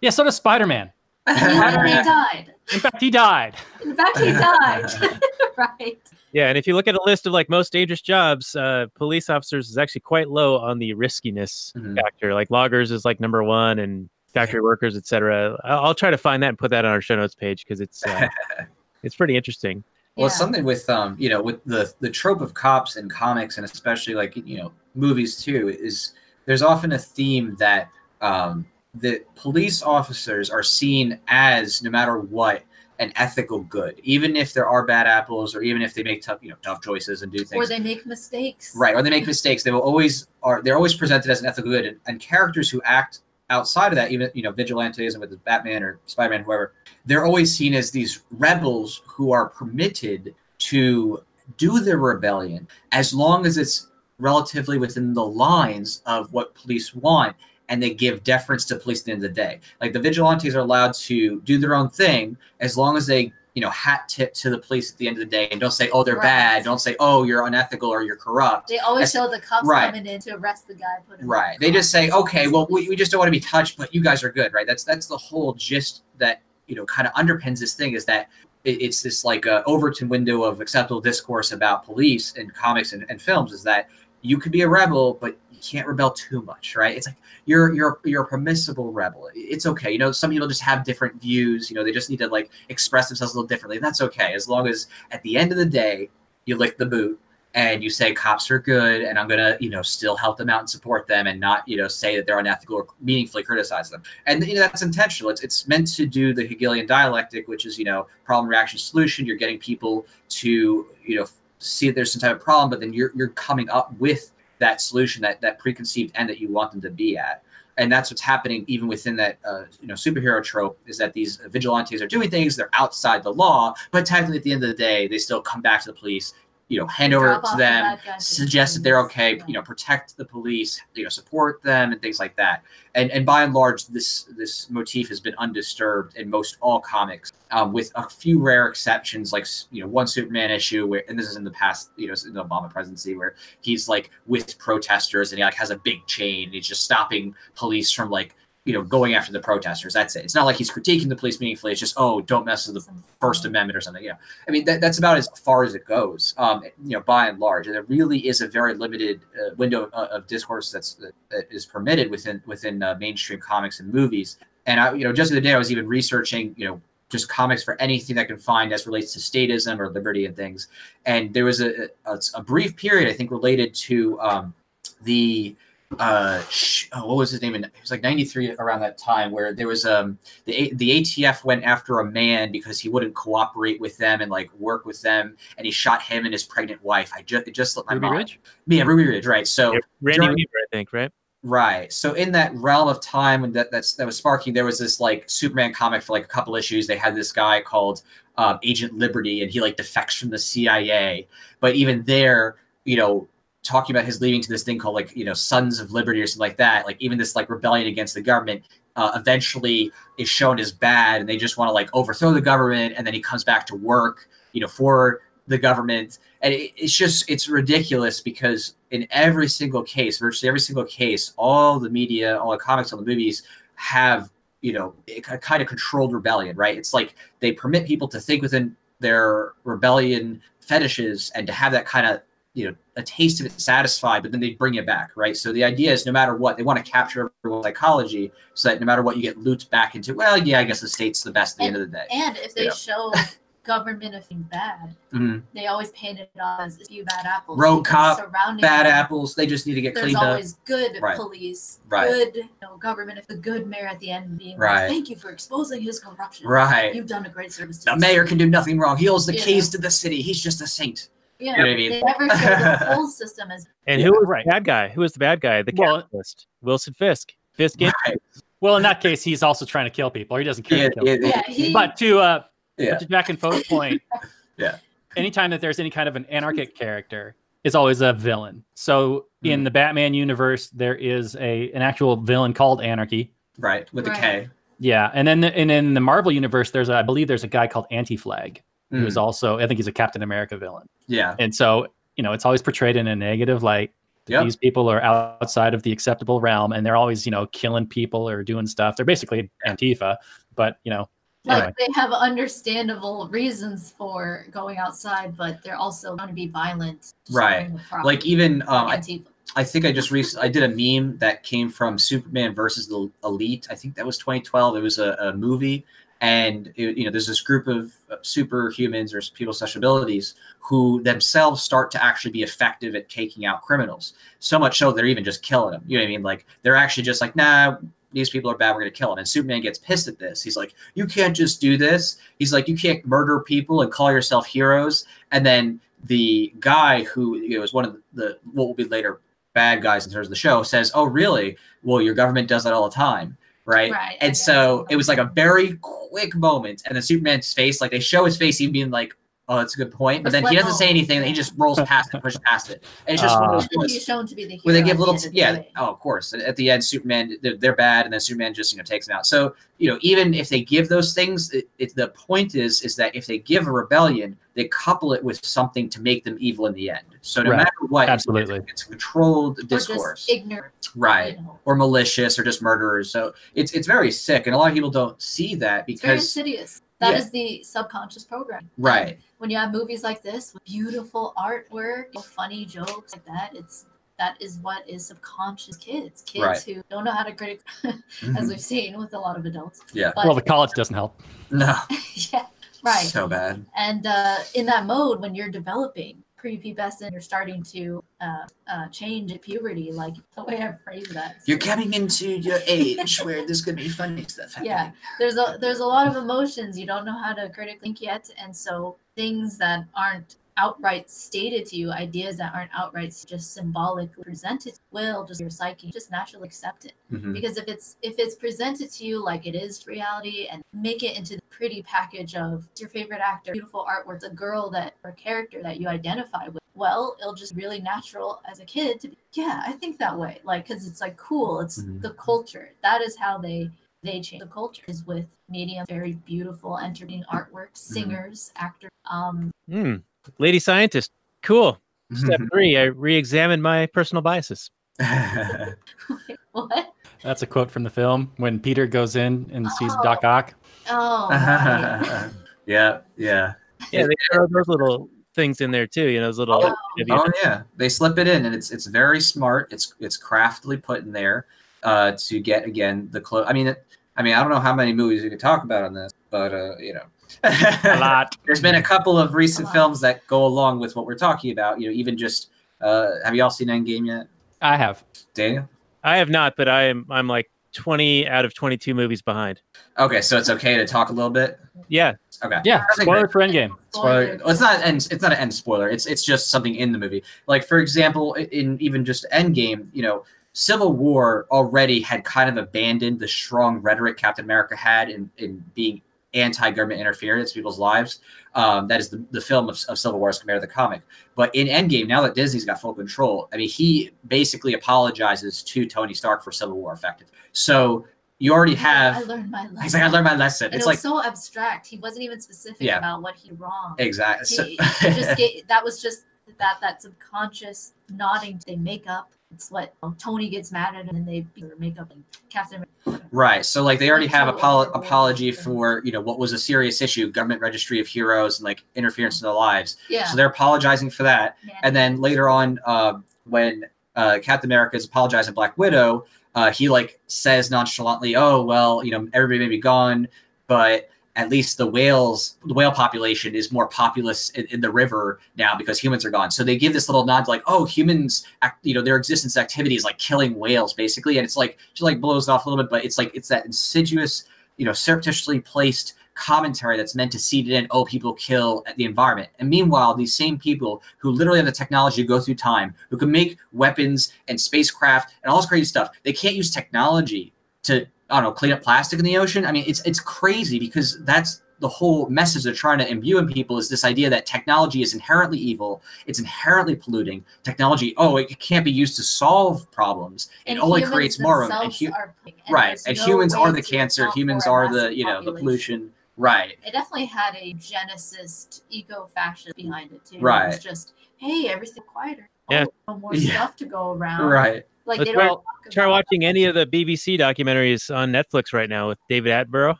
Yeah, so does Spider-Man. He already died. In fact, he died. In fact, he died. right. Yeah, and if you look at a list of like most dangerous jobs, uh, police officers is actually quite low on the riskiness Mhm. factor. Like loggers is like number one, and factory workers, etc. I'll, I'll try to find that and put that on our show notes page because it's uh, it's pretty interesting. Well, Yeah. something with um, you know, with the the trope of cops in comics and especially like you know movies too is there's often a theme that um, the police officers are seen as no matter what an ethical good, even if there are bad apples or even if they make tough you know tough choices and do things, Or they make mistakes. right or they make mistakes. They will always are they're always presented as an ethical good, and, and characters who act outside of that, even you know vigilantes and with Batman or Spider Man, whoever, they're always seen as these rebels who are permitted to do their rebellion as long as it's relatively within the lines of what police want. and they give deference to police at the end of the day. Like the vigilantes are allowed to do their own thing as long as they you know hat tip to the police at the end of the day and don't say oh they're Right. bad don't say oh you're unethical or you're corrupt They always That's- show the cops right. coming in to arrest the guy. Put him Right. the They just say, okay, well, we, we just don't want to be touched, but you guys are good, right? That's that's the whole gist that you know kind of underpins this thing is that it, it's this like uh, Overton window of acceptable discourse about police and comics and, and films is that you could be a rebel, but can't rebel too much, right? It's like you're you're you're a permissible rebel. It's okay. You know, some people just have different views. You know, they just need to like express themselves a little differently. That's okay as long as at the end of the day you lick the boot and you say cops are good and i'm gonna you know still help them out and support them and not you know say that they're unethical or meaningfully criticize them and you know that's intentional it's, it's meant to do the hegelian dialectic which is you know problem reaction solution you're getting people to you know see that there's some type of problem but then you're you're coming up with that solution that that preconceived end that you want them to be at. And that's what's happening even within that uh, you know superhero trope is that these vigilantes are doing things they're outside the law but technically at the end of the day they still come back to the police you know hand over to them bad guys to the suggest that they're okay Yeah. you know protect the police you know support them and things like that and and by and large this this motif has been undisturbed in most all comics um, with a few rare exceptions like you know one superman issue where and this is in the past you know in the obama presidency where he's like with protesters and he like has a big chain and he's just stopping police from like you know going after the protesters that's it it's not like he's critiquing the police meaningfully it's just oh don't mess with the First. Amendment or something. Yeah, I mean that, that's about as far as it goes. Um, you know, by and large, and there really is a very limited uh, window of, of discourse that's that, that is permitted within within uh, mainstream comics and movies. And I, you know, just the other day I was even researching, you know, just comics for anything that I can find as relates to statism or liberty and things. And there was a a, a brief period I think related to um, the uh sh- oh, what was his name? In, it was like 93 around that time where there was um the A- the ATF went after a man because he wouldn't cooperate with them and like work with them, and he shot him and his pregnant wife. I just it just slipped my Ruby mind. Ridge. Yeah, Ruby Ridge, right? So Yeah, Randy during- Weaver, I think, right? right, so in that realm of time when that that's that was sparking, there was this like Superman comic for like a couple issues. They had this guy called um, Agent Liberty, and he like defects from the CIA. But even there, you know, talking about his leading to this thing called like you know Sons of Liberty or something like that. Like even this like rebellion against the government uh, eventually is shown as bad, and they just want to like overthrow the government, and then he comes back to work, you know, for the government, and it, it's just it's ridiculous because in every single case, virtually every single case, all the media, all the comics, all the movies have you know a kind of controlled rebellion, right? It's like they permit people to think within their rebellion fetishes and to have that kind of you know a taste of it satisfied but then they bring it back right so the idea is no matter what they want to capture everyone's psychology so that no matter what you get looped back into well yeah i guess the state's the best at the end of the day And if they Yeah. show government as being bad, Mhm. they always paint it off as a few bad apples. Rogue cop, surrounding bad them, apples they just need to get There's cleaned up always good Right. police, Right. good you know, government. If the good mayor at the end being Right. like, "Thank you for exposing his corruption. right You've done a great service." To the the mayor can do nothing wrong he holds the Yeah. keys to the city he's just a saint Yeah, You know what I mean? they never show the whole system as And who was right. the bad guy? Who was the bad guy? The Well- capitalist, Wilson Fisk. Fisk. right. Well, in that case, he's also trying to kill people, or he doesn't care. yeah, to kill yeah, people. yeah. He, But to uh, yeah. to Jack and Foe's point, Yeah. anytime that there's any kind of an anarchic character, is always a villain. So in Mhm. the Batman universe, there is a an actual villain called Anarchy. right with the Right. k Yeah, and then the, and in the Marvel universe, there's a, I believe there's a guy called Anti Flag who is Mm, also I think he's a Captain America villain, yeah and so you know it's always portrayed in a negative light. Yep. These people are outside of the acceptable realm, and they're always you know killing people or doing stuff. They're basically Antifa, but you know like anyway. they have understandable reasons for going outside, but they're also going to be violent. Right. destroying the property, like even um, I, Antifa. I think I just recently I did a meme that came from Superman versus the Elite. I think that was 2012. It was a, a movie, and you know there's this group of uh, superhumans or people with special abilities who themselves start to actually be effective at taking out criminals. So much so they're even just killing them. You know what I mean? Like they're actually just like, nah, these people are bad. We're gonna kill them. And Superman gets pissed at this. He's like, you can't just do this. He's like, you can't murder people and call yourself heroes. And then the guy who you know, is one of the what will be later bad guys in terms of the show says, "Oh, really? Well, your government does that all the time, right?" Right, And so it was like a very quick moment, and then Superman's face, like they show his face, even being like, oh, that's a good point. But then he doesn't say anything, he just rolls past it, pushes past it, and it's just one of Uh, those I ones he's shown to be the hero. where they give little, the end the yeah, day. oh, of course. At the end, Superman, they're, they're bad, and then Superman just you know takes them out. So you know, even if they give those things, it, it, the point is is that if they give a rebellion, they couple it with something to make them evil in the end. So no Right. matter what, Absolutely. it's, it's controlled Or discourse, just ignorant. right? You know. Or malicious, or just murderers. So it's it's very sick, and a lot of people don't see that It's very because insidious. That Yeah. is the subconscious program. right. When you have movies like this with beautiful artwork, funny jokes like that, it's that is what is subconscious kids. Kids Right. who don't know how to critic, as Mhm. we've seen with a lot of adults. Yeah. But well, the college doesn't help. No, yeah, right. so bad. and uh, in that mode, when you're developing prepubescent, you're starting to uh, uh, change at puberty. Like the way I phrase that. You're coming into your age where there's gonna be funny stuff happening. Yeah. there's a there's a lot of emotions you don't know how to critically think yet and so things that aren't outright stated to you ideas that aren't outright just symbolically presented will just your psyche just naturally accept it Mhm. because if it's if it's presented to you like it is reality and make it into the pretty package of your favorite actor beautiful artwork a girl that or character that you identify with well it'll just be really natural as a kid to be yeah i think that way like because it's like cool it's Mhm. the culture that is how they they change the culture is with medium very beautiful entertaining artwork singers actors um Hmm. Lady scientist. Cool. Step three, I re-examined my personal biases. what That's a quote from the film when Peter goes in and sees Oh. Doc Ock. oh yeah, yeah. Yeah, they throw those little things in there too. You know, those little. Oh. if you- Oh yeah, they slip it in, and it's it's very smart. It's it's craftily put in there uh, to get again the close. I mean, it, I mean, I don't know how many movies you could talk about on this, but uh, you know, A lot. There's been a couple of recent films that go along with what we're talking about. You know, even just uh, have you all seen Endgame yet, I have. Daniel? I have not, but I am. I'm like 20 out of 22 movies behind. Okay, so it's okay to talk a little bit. Yeah. Okay. Yeah, spoiler for Endgame. spoiler. Well, it's not end. It's not an end spoiler. It's it's just something in the movie. Like for example, in even just Endgame, you know, Civil War already had kind of abandoned the strong rhetoric Captain America had in in being anti-government interference people's lives. Um, that is the, the film of, of Civil War as compared to the comic. But in Endgame, now that Disney's got full control, I mean, he basically apologizes to Tony Stark for Civil War effective. So you already have. I learned my lesson. He's like, I learned my lesson. And It's it like so abstract. He wasn't even specific Yeah. about what he wrong. exactly. So, He, he just gave, that was just that that subconscious nodding. They make up. It's what Tony gets mad at, him and they make up and Captain. America. Right. So like they already have a overboard. apology for, you know, what was a serious issue, government registry of heroes and like interference in their lives. Yeah. So they're apologizing for that. man. And then later on, um, when uh, Captain America is apologizing to Black Widow, uh, he like says nonchalantly, "Oh well, you know, everybody may be gone, but at least the whales, the whale population is more populous in, in the river now because humans are gone." So they give this little nod, like, "Oh, humans, act, you know, their existence activity is like killing whales, basically," and it's like she like blows it off a little bit, but it's like it's that insidious, you know, surreptitiously placed commentary that's meant to seed it in oh people kill the environment and meanwhile these same people who literally have the technology to go through time who can make weapons and spacecraft and all this crazy stuff they can't use technology to i don't know clean up plastic in the ocean i mean it's it's crazy because that's the whole message they're trying to imbue in people is this idea that technology is inherently evil it's inherently polluting technology oh it can't be used to solve problems it only creates more of them and themselves hu- are right and no humans are the cancer humans are the you know the pollution right It definitely had a genesis eco-fascist behind it too. Right. was just, hey, everything quieter. Yeah. Oh, no more Yeah. stuff to go around. right Like Let's they try- don't talk Try watching any of the BBC documentaries on Netflix right now with David Attenborough.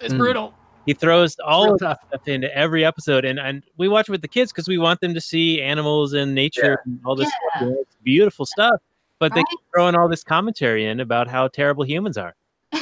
It's Mm. brutal. He throws all Real of tough. stuff into every episode, and, and we watch it with the kids because we want them to see animals and nature and all this Yeah. stuff. it's beautiful stuff. But they Right? keep throwing all this commentary in about how terrible humans are.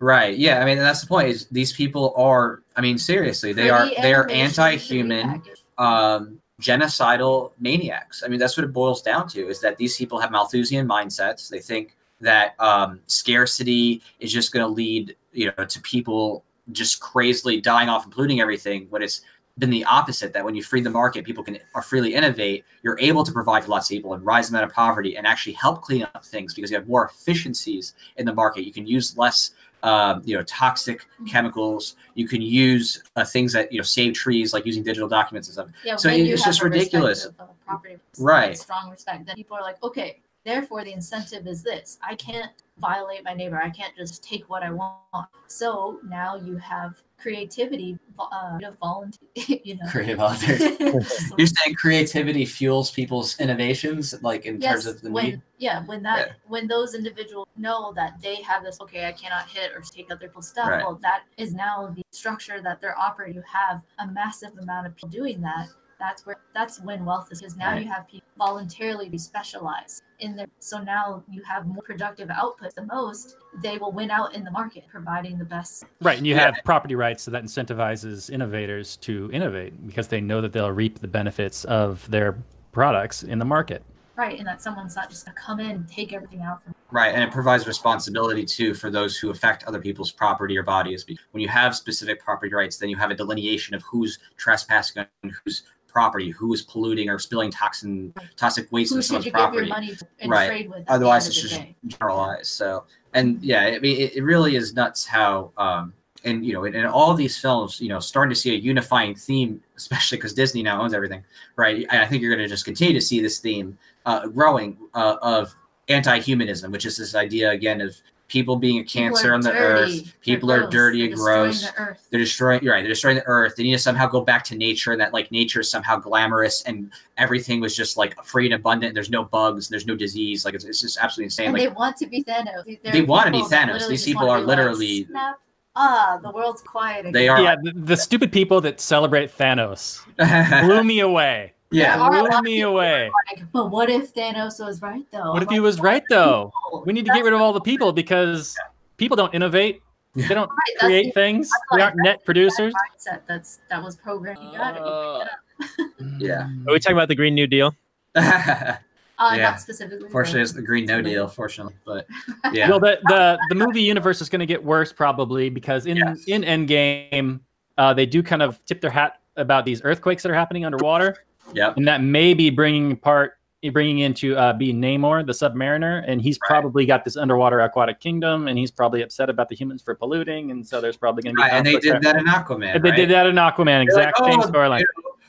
Right. Yeah. I mean, that's the point. Is these people are? I mean, seriously, they are. They are anti-human, um, genocidal maniacs. I mean, that's what it boils down to. Is that these people have Malthusian mindsets. They think that um, scarcity is just going to lead, you know, to people just crazily dying off and polluting everything. When it's been the opposite. That when you free the market, people can are freely innovate. You're able to provide for lots of people and rise them out of poverty and actually help clean up things because you have more efficiencies in the market. You can use less um, you know toxic Mm-hmm. chemicals. You can use uh, things that you know save trees, like using digital documents and stuff. Yeah, So it- it's just ridiculous. Right. strong respect. Then people are like, okay, therefore the incentive is this. I can't violate my neighbor. I can't just take what I want. So now you have creativity, uh, volunteer. You know, Creative authors. You're saying creativity fuels people's innovations, like in yes, terms of the when need. yeah, when that Yeah. when those individuals know that they have this, okay, I cannot hit or take other people's stuff. Right. Well, that is now the structure that they're operating. You have a massive amount of people doing that. That's where that's when wealth is because now Right. you have people voluntarily be specialized in there. So now you have more productive output. The most they will win out in the market, providing the best. Right, and you Yeah. have property rights, so that incentivizes innovators to innovate because they know that they'll reap the benefits of their products in the market. Right, and that someone's not just gonna come in and take everything out from. Right, and it provides responsibility too for those who affect other people's property or bodies. When you have specific property rights, then you have a delineation of who's trespassing and whose property, who is polluting or spilling toxin, toxic waste Who should someone's you give your property. Right. Otherwise, it's just day? generalized. So, and yeah, I mean, it, it really is nuts how, um, and you know, in, in all these films, you know, starting to see a unifying theme, especially because Disney now owns everything, right? And I think you're going to just continue to see this theme uh, growing uh, of anti-humanism, which is this idea again of people being a cancer on the dirty, earth. they're People are gross, dirty they're and destroying gross. the earth. They're destroying. You're right. They're destroying the earth. They need to somehow go back to nature, and that like nature is somehow glamorous, and everything was just like free and abundant. There's no bugs. There's no disease. Like it's, it's just absolutely insane. and like they want to be Thanos. There They are wanna be Thanos. These people are be like, literally- "Snap. ah, the world's quiet. Again. They are- Yeah, the, the stupid people that celebrate Thanos blew me away. Yeah. There are a lot Blew me away. Like, but what if Thanos was right though? What I'm if he was right though? "No, We need to get rid of all the people because people don't innovate. They don't right, create the things. like They aren't net producers. mindset that's that was programmed. You got it. You picked it up. Yeah. Are we talking about the Green New Deal? Uh, Yeah. Not specifically. Fortunately, it's the Green No Deal. Fortunately, but yeah, Well, the, the the movie universe is going to get worse probably because in Yes. in Endgame, uh, they do kind of tip their hat about these earthquakes that are happening underwater, yep. and that may be bringing part bringing into uh, being Namor, the Submariner, and he's Right. probably got this underwater aquatic kingdom, and he's probably upset about the humans for polluting, and so there's probably going to be Right, and they did that in Aquaman. And they did that in Aquaman, They're like, exact same "Oh, storyline.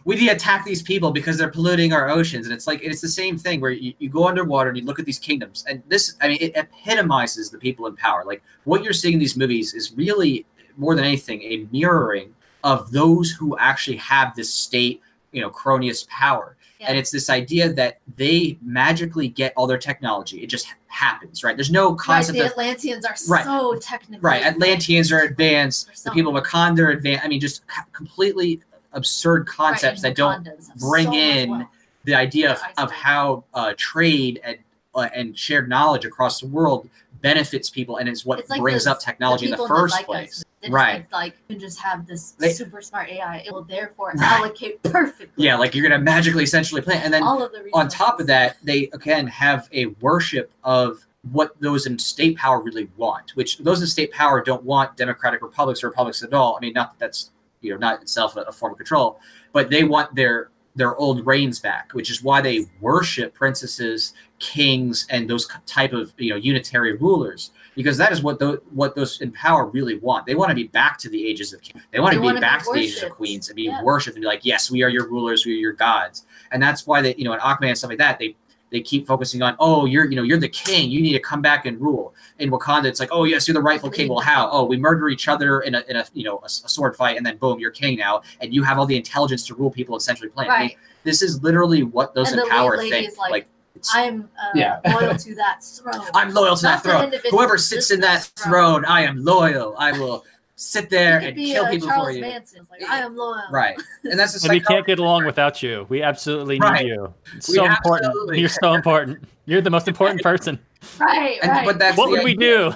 we need to attack these people because they're polluting our oceans, and it's like it's the same thing where you, you go underwater and you look at these kingdoms, and this, I mean, it epitomizes the people in power. Like what you're seeing in these movies is really more than anything a mirroring of those who actually have this state, you know, cronius power. Yeah. And it's this idea that they magically get all their technology. It just happens, right? There's no concept. Right, the of Atlanteans are Right. so technically right. Atlanteans are advanced. Or The people of Wakanda are advanced. I mean, just completely absurd concepts and that don't bring so in the idea of, of how uh, trade and uh, and shared knowledge across the world benefits people and is what like brings the- up technology in the first place. Just Right. like you can just have this They- super smart AI. It will therefore Right. allocate perfectly. Yeah, like you're gonna magically essentially plan, and then all of the on top of that, they again have a worship of what those in state power really want, which those in state power don't want democratic republics or republics at all. I mean, not that that's you know not itself a, a form of control, but they want their their old reigns back, which is why they worship princesses, kings, and those type of you know unitary rulers, because that is what those what those in power really want. They want to be back to the ages of kings. They want They to be wanna be back to the ages of queens and be Yeah. worshipped and be like, yes, we are your rulers, we are your gods and that's why they you know in Aquaman and stuff like that they they keep focusing on oh you're you know you're the king you need to come back and rule in Wakanda it's like oh yes you're the rightful king well how oh we murder each other in a in a you know a, a sword fight and then boom you're king now and you have all the intelligence to rule people in Century Planet I mean, this is literally what those And in power think like, like it's, I'm uh, Yeah. loyal to that throne. I'm loyal to Not that throne whoever sits in that throne I am loyal I will sit there and be kill uh, people Charles for you Manson. Like I am loyal. right and that's the And we can't get along without you. We absolutely need you. It's We so important. You're so important. You're the most important person. Right. And- right. but that's What the would we do?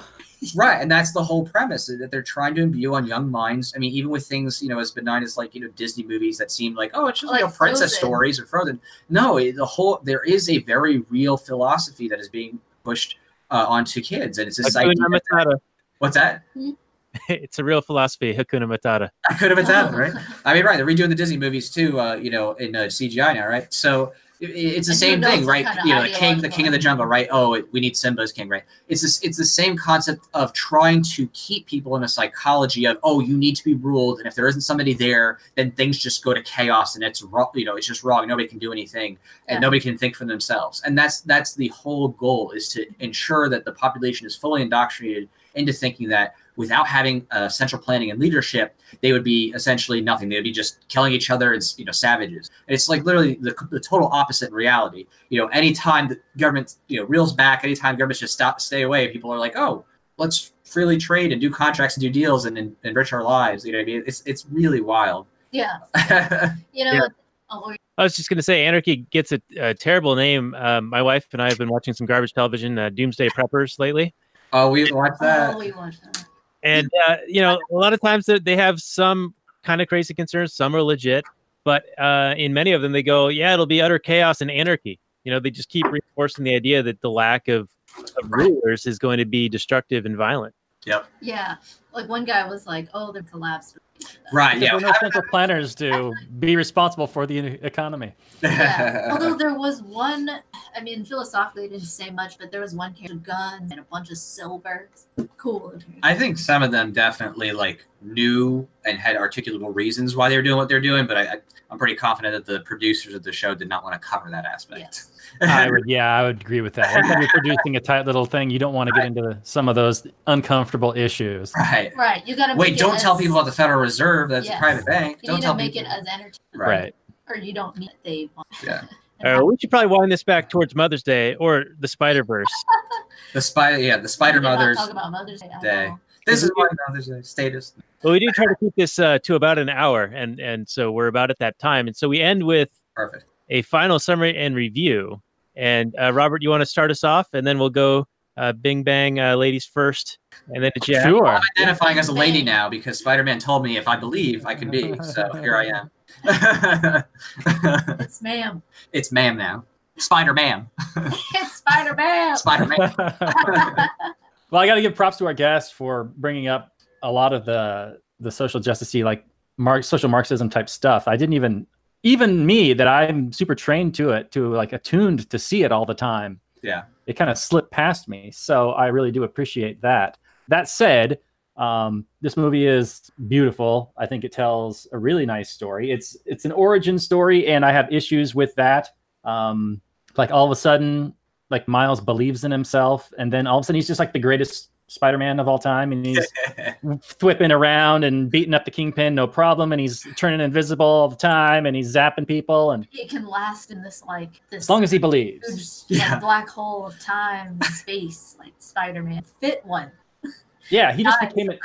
Right, and that's the whole premise that they're trying to imbue on young minds. I mean, even with things you know as benign as like you know Disney movies that seem like oh it's just Like you know princess Frozen. stories or Frozen. No, it, the whole there is a very real philosophy that is being pushed uh, onto kids, and it's this idea. Hakuna Matata. What's that? It's a real philosophy, Hakuna Matata. Hakuna could have been that, right? I mean, right. They're redoing the Disney movies too. Uh, you know, in uh, CGI now, right? So It- It's the And same thing, right? You know, the king, the king of the jungle, right? Oh, it- we need Simba's king, right? It's this, it's the same concept of trying to keep people in a psychology of, oh, you need to be ruled, and if there isn't somebody there, then things just go to chaos, and it's wrong. You know, it's just wrong. Nobody can do anything, and Yeah. nobody can think for themselves. And that's that's the whole goal is to ensure that the population is fully indoctrinated into thinking that without having uh, central planning and leadership, they would be essentially nothing. They would be just killing each other as you know savages. And it's like literally the, the total opposite in reality. You know, anytime the government you know reels back, anytime governments just stop stay away, people are like, oh, let's freely trade and do contracts and do deals and, and enrich our lives. You know what I mean? It's it's really wild. Yeah. You know, Yeah. it's- we- I was just going to say, Anarchy gets a, a terrible name. Um, my wife and I have been watching some garbage television, uh, Doomsday Preppers, lately. Oh, we watched that. oh, we watched that. And, uh, you know, a lot of times they- they have some kind of crazy concerns, some are legit. But uh, in many of them, they go, yeah, it'll be utter chaos and anarchy. You know, they just keep reinforcing the idea that the lack of, of rulers is going to be destructive and violent. Yep. Yeah. Like one guy was like, oh, they're collapsed. Right. There Yeah. were no central planners to be responsible for the economy. Yeah. Although there was one, I mean, philosophically, it didn't say much, but there was one character with guns and a bunch of silver. It's cool. I think some of them definitely like knew and had articulable reasons why they were doing what they're doing, but I, I, I'm pretty confident that the producers of the show did not want to cover that aspect. Yes. I would, yeah, I would agree with that. Anytime you're producing a tight little thing, you don't want to get into some of those uncomfortable issues. right. Right. You got to Wait, don't tell people about the Federal Reserve. That's Yes. a private bank. You don't need tell to make people. it as entertaining, Right. or you don't need they. want. Yeah. Uh, we should probably wind this back towards Mother's Day or the Spider Verse. The spider, yeah, the Spider We did not Mothers. Talk about Mother's Day. Day. This is why Mother's Day status. Well, we do try to keep this uh, to about an hour, and and so we're about at that time, and so we end with Perfect. a final summary and review. And uh, Robert, you want to start us off, and then we'll go uh, Bing Bang, uh, ladies first, and then to Jack. Sure. I'm identifying as a lady now because Spider-Man told me if I believe I can be. So here I am. It's ma'am. it's ma'am now. Spider-Man. it's Spider Man. Spider-Man. well, I got to give props to our guest for bringing up a lot of the the social justice like Mark social Marxism type stuff. I didn't even even me that I'm super trained to it to like attuned to see it all the time. Yeah. It kind of slipped past me, so I really do appreciate that. That said, um, this movie is beautiful. I think it tells a really nice story. It's it's an origin story, and I have issues with that. Um, like all of a sudden, like Miles believes in himself, and then all of a sudden he's just like the greatest Spider-Man of all time, and he's whipping around and beating up the Kingpin, no problem, and he's turning invisible all the time, and he's zapping people, and It can last in this like this as long as he believes. huge Yeah. like, black hole of time and space, like Spider Man. Fit one. Yeah, he just Nice. became it.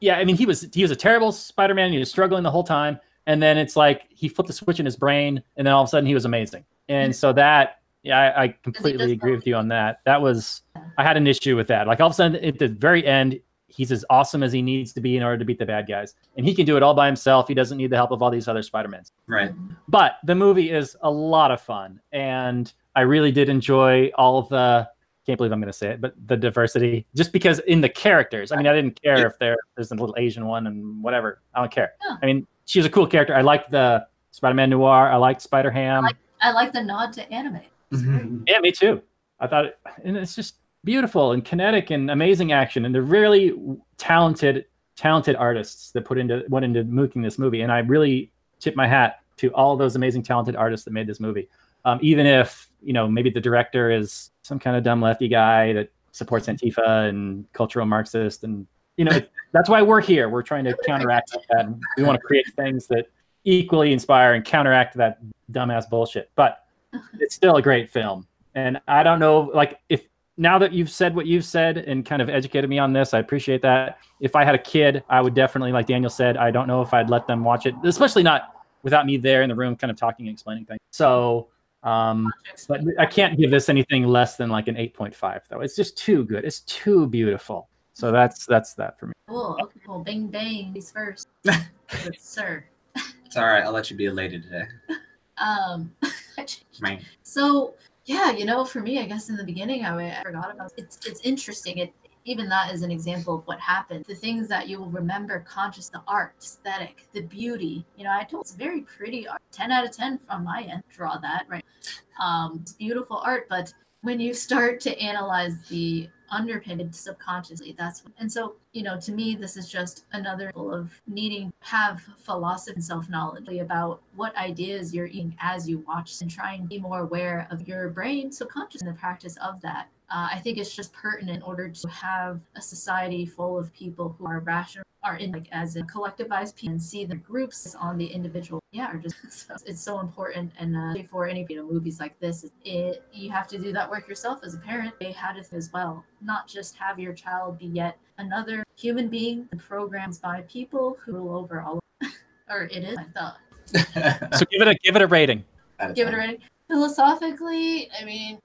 Yeah, I mean, he was he was a terrible Spider-Man. He was struggling the whole time, and then it's like he flipped the switch in his brain, and then all of a sudden he was amazing. And so that, yeah, I, I completely agree with you on that. That was I had an issue with that. Like all of a sudden at the very end, he's as awesome as he needs to be in order to beat the bad guys, and he can do it all by himself. He doesn't need the help of all these other Spider-Mans. right. But the movie is a lot of fun, and I really did enjoy all of the. Can't believe I'm going to say it, but the diversity, just because in the characters. I mean, I didn't care if there there's a little Asian one and whatever. I don't care. Yeah. I mean, she was a cool character. I liked the Spider-Man Noir. I liked Spider Ham. like- I like the nod to anime. It's great. Yeah, me too. I thought, it, and it's just beautiful and kinetic and amazing action, and they're really talented, talented artists that put into went into making this movie. And I really tip my hat to all those amazing, talented artists that made this movie. Um, even if you know maybe the director is some kind of dumb lefty guy that supports Antifa and cultural Marxist, and you know that's why we're here. We're trying to counteract that. And we want to create things that equally inspire and counteract that dumbass bullshit. But it's still a great film. And I don't know, like, if now that you've said what you've said and kind of educated me on this, I appreciate that. If I had a kid, I would definitely, like Daniel said, I don't know if I'd let them watch it, especially not without me there in the room, kind of talking and explaining things. So, um, but I can't give this anything less than like an 8.5, though. It's just too good. It's too beautiful. So that's that's that for me. Cool. Okay, cool. Bang bang. He's first. Good sir. It's all right. I'll let you be a lady today. Um. Right. So yeah, you know, for me, I guess in the beginning, I, I forgot about it's it's interesting. It even that is an example of what happened. The things that you will remember conscious, the art, aesthetic, the beauty. You know, I told it's very pretty art. 10 out of 10 from my end. Draw that, right? Um, it's beautiful art, but when you start to analyze the underpinned subconsciously. That's what, and so you know to me this is just another of needing have philosophy and self-knowledge about what ideas you're eating as you watch and try and be more aware of your brain subconscious in the practice of that. Uh, I think it's just pertinent in order to have a society full of people who are rational, are in like as a collectivized people and see the groups on the individual. Yeah, are just so, it's so important. And uh, for any you know movies like this, it you have to do that work yourself as a parent. They had it as well, not just have your child be yet another human being programs by people who rule over all. or it is, I thought. so give it a give it a rating. Give it a rating. Philosophically, I mean,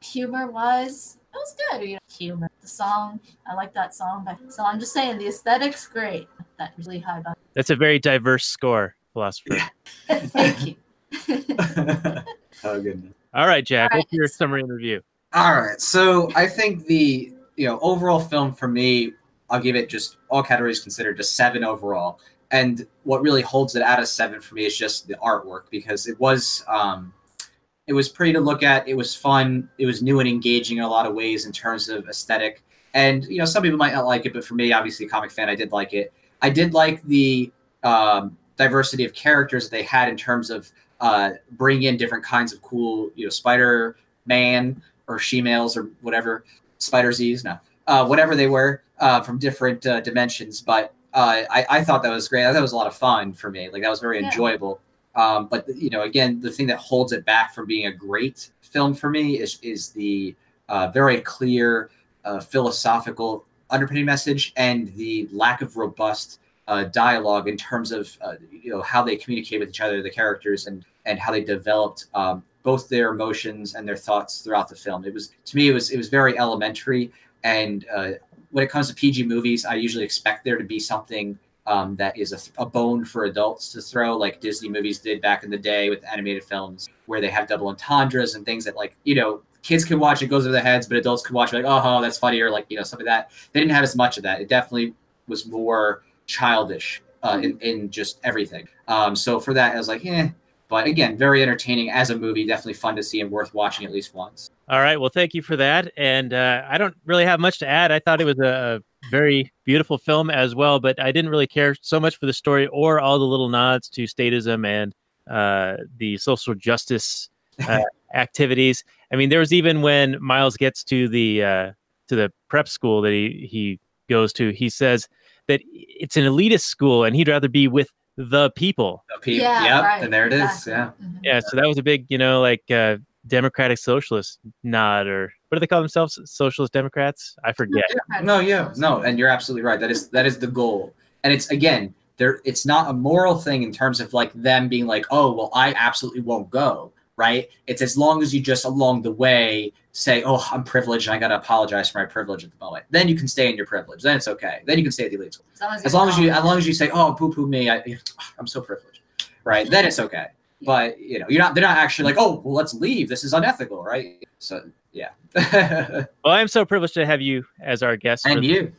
humor wise, it was good. You know, humor. The song, I like that song. But so I'm just saying, the aesthetics great. That really high. Budget. That's a very diverse score, Pholosopher. Thank you. oh goodness. All right, Jack. All right. What's your summary and review? All right. So I think the you know overall film for me, I'll give it just all categories considered, just seven overall. And what really holds it out of seven for me is just the artwork because it was um, it was pretty to look at. It was fun. It was new and engaging in a lot of ways in terms of aesthetic. And you know, some people might not like it, but for me, obviously, a comic fan, I did like it. I did like the um, diversity of characters that they had in terms of uh, bring in different kinds of cool, you know, Spider Man or she-males or whatever, Spider Z's, no, uh, whatever they were uh, from different uh, dimensions. But uh, I, I thought that was great. I thought it was a lot of fun for me. Like that was very Yeah. enjoyable. Um, but you know, again, the thing that holds it back from being a great film for me is is the uh, very clear uh, philosophical underpinning message and the lack of robust uh, dialogue in terms of uh, you know how they communicate with each other, the characters, and and how they developed um, both their emotions and their thoughts throughout the film. It was to me, it was it was very elementary. And uh, when it comes to PG movies, I usually expect there to be something um, that is a, a bone for adults to throw, like Disney movies did back in the day with animated films, where they have double entendres and things that, like, you know, kids can watch it goes over their heads, but adults can watch it like, oh, that's funny, or like, you know, something like that. They didn't have as much of that. It definitely was more childish uh, in, in just everything. Um, so for that, I was like, eh. But again, very entertaining as a movie. Definitely fun to see and worth watching at least once. All right. Well, thank you for that. And uh, I don't really have much to add. I thought it was a very beautiful film as well, but I didn't really care so much for the story or all the little nods to statism and uh, the social justice uh, activities. I mean, there was even when Miles gets to the uh, to the prep school that he he goes to, he says that it's an elitist school and he'd rather be with the people. So, Pete, Yeah, yep, right, and there it is. exactly. Yeah. Mhm. Yeah. So that was a big, you know, like uh, democratic socialist nod or what do they call themselves? Socialist Democrats? I forget. No, yeah, no, and you're absolutely right. That is that is the goal, and it's again, there. It's not a moral thing in terms of like them being like, oh, well, I absolutely won't go. Right? It's as long as you just along the way say, oh, I'm privileged, and I gotta apologize for my privilege at the moment. Then you can stay in your privilege. Then it's okay. Then you can stay at the elite school. As long as, As long as you, as long as you say, oh, poo poo me, I, I'm so privileged. Right? Then it's okay. But you know, you're not. They're not actually like, oh, well, let's leave. This is unethical, right? So yeah. Well, I'm so privileged to have you as our guest. and you.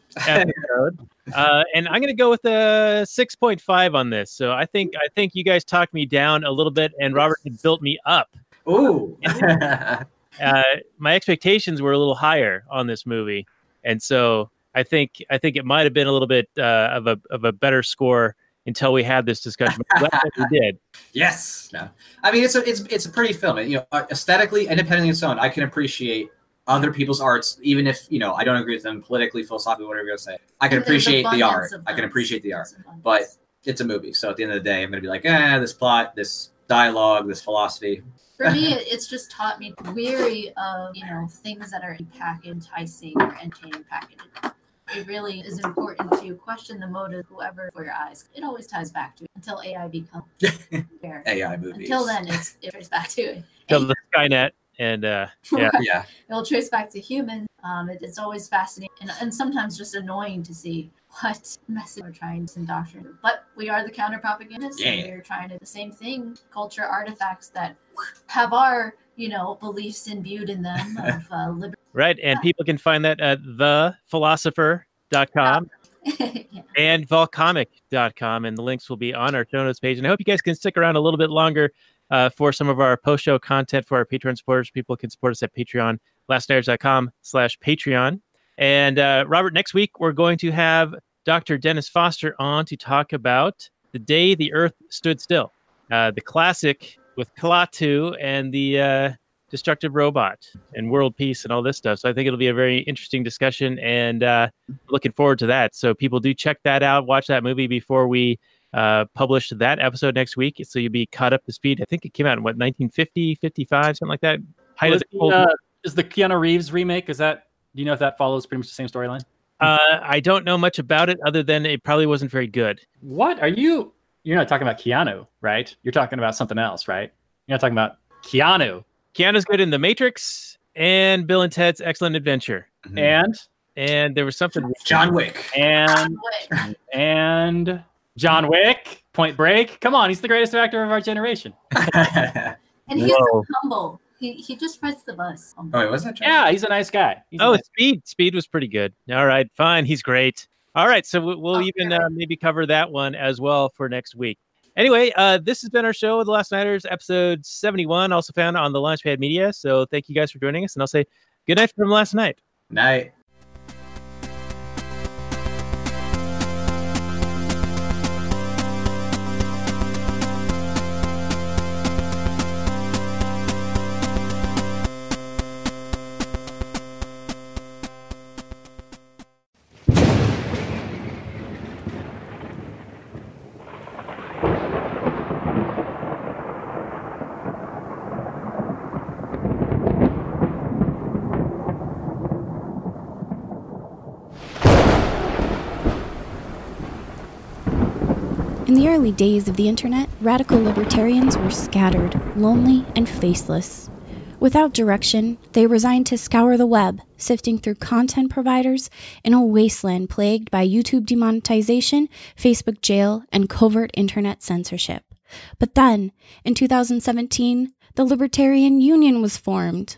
uh, and I'm going to go with a 6.5 on this. So I think I think you guys talked me down a little bit, and Robert had built me up. Ooh. Uh, my expectations were a little higher on this movie, and so I think I think it might have been a little bit uh, of a of a better score until we had this discussion. But we did. yes. No. I mean, it's a it's it's a pretty film. You know, uh, aesthetically, independently of its own, I can appreciate other people's arts, even if you know I don't agree with them politically, philosophically, whatever you're gonna say. I can appreciate the art. I can appreciate the art. But it's a movie, so at the end of the day, I'm gonna be like, eh, this plot, this dialogue, this philosophy. for me, it's just taught me weary of you know things that are packaged, enticing, or entertaining packaging. It really is important to question the motive, whoever for your eyes. It always ties back to it until AI becomes fair. AI movies. Until then, it's it traces back to it. Till the Skynet and uh, yeah. yeah. It'll trace back to humans. Um, it, it's always fascinating and, and sometimes just annoying to see what message we're trying to indoctrinate. But we are the counter propagandists, and we're trying to the same thing. Culture artifacts that have our, you know, beliefs imbued in them of uh, liberty Right. And Yeah. people can find that at thepholosopher.com yeah. and volcomic.com. And the links will be on our show notes page. And I hope you guys can stick around a little bit longer uh, for some of our post show content for our Patreon supporters. People can support us at Patreon, lastnighters.com slash Patreon. And uh, Robert, next week we're going to have Dr. Dennis Foster on to talk about the day the Earth stood still, uh, the classic with Klaatu and the uh, destructive robot and world peace and all this stuff. So I think it'll be a very interesting discussion and uh, looking forward to that. So people do check that out, watch that movie before we uh, publish that episode next week. So you'll be caught up to speed. I think it came out in what 1950, 55, something like that. The the, uh, is the Keanu Reeves remake? Is that? Do you know if that follows pretty much the same storyline? Uh, I don't know much about it other than it probably wasn't very good. What are you? You're not talking about Keanu, right? You're talking about something else, right? You're not talking about Keanu. Keanu's good in The Matrix and Bill and Ted's Excellent Adventure. Mhm. And And there was something. John Wick. and Wait. and John Wick, Point Break. Come on, he's the greatest actor of our generation. And he's Whoa. humble. He, he just rides the bus. oh, wait, was that John? Yeah, he's a nice guy. He's Oh, nice- Speed. Speed was pretty good. All right, fine. He's great. All right, so we- we'll Oh, even great. uh, maybe cover that one as well for next week. Anyway, uh, this has been our show, of The Last Nighters, episode 71, also found on the Launchpad Media. So thank you guys for joining us, and I'll say good night from last night. Night. Days of the internet, radical libertarians were scattered, lonely, and faceless. Without direction, they resigned to scour the web, sifting through content providers in a wasteland plagued by YouTube demonetization, Facebook jail, and covert internet censorship. But then, in 2017, the Libertarian Union was formed.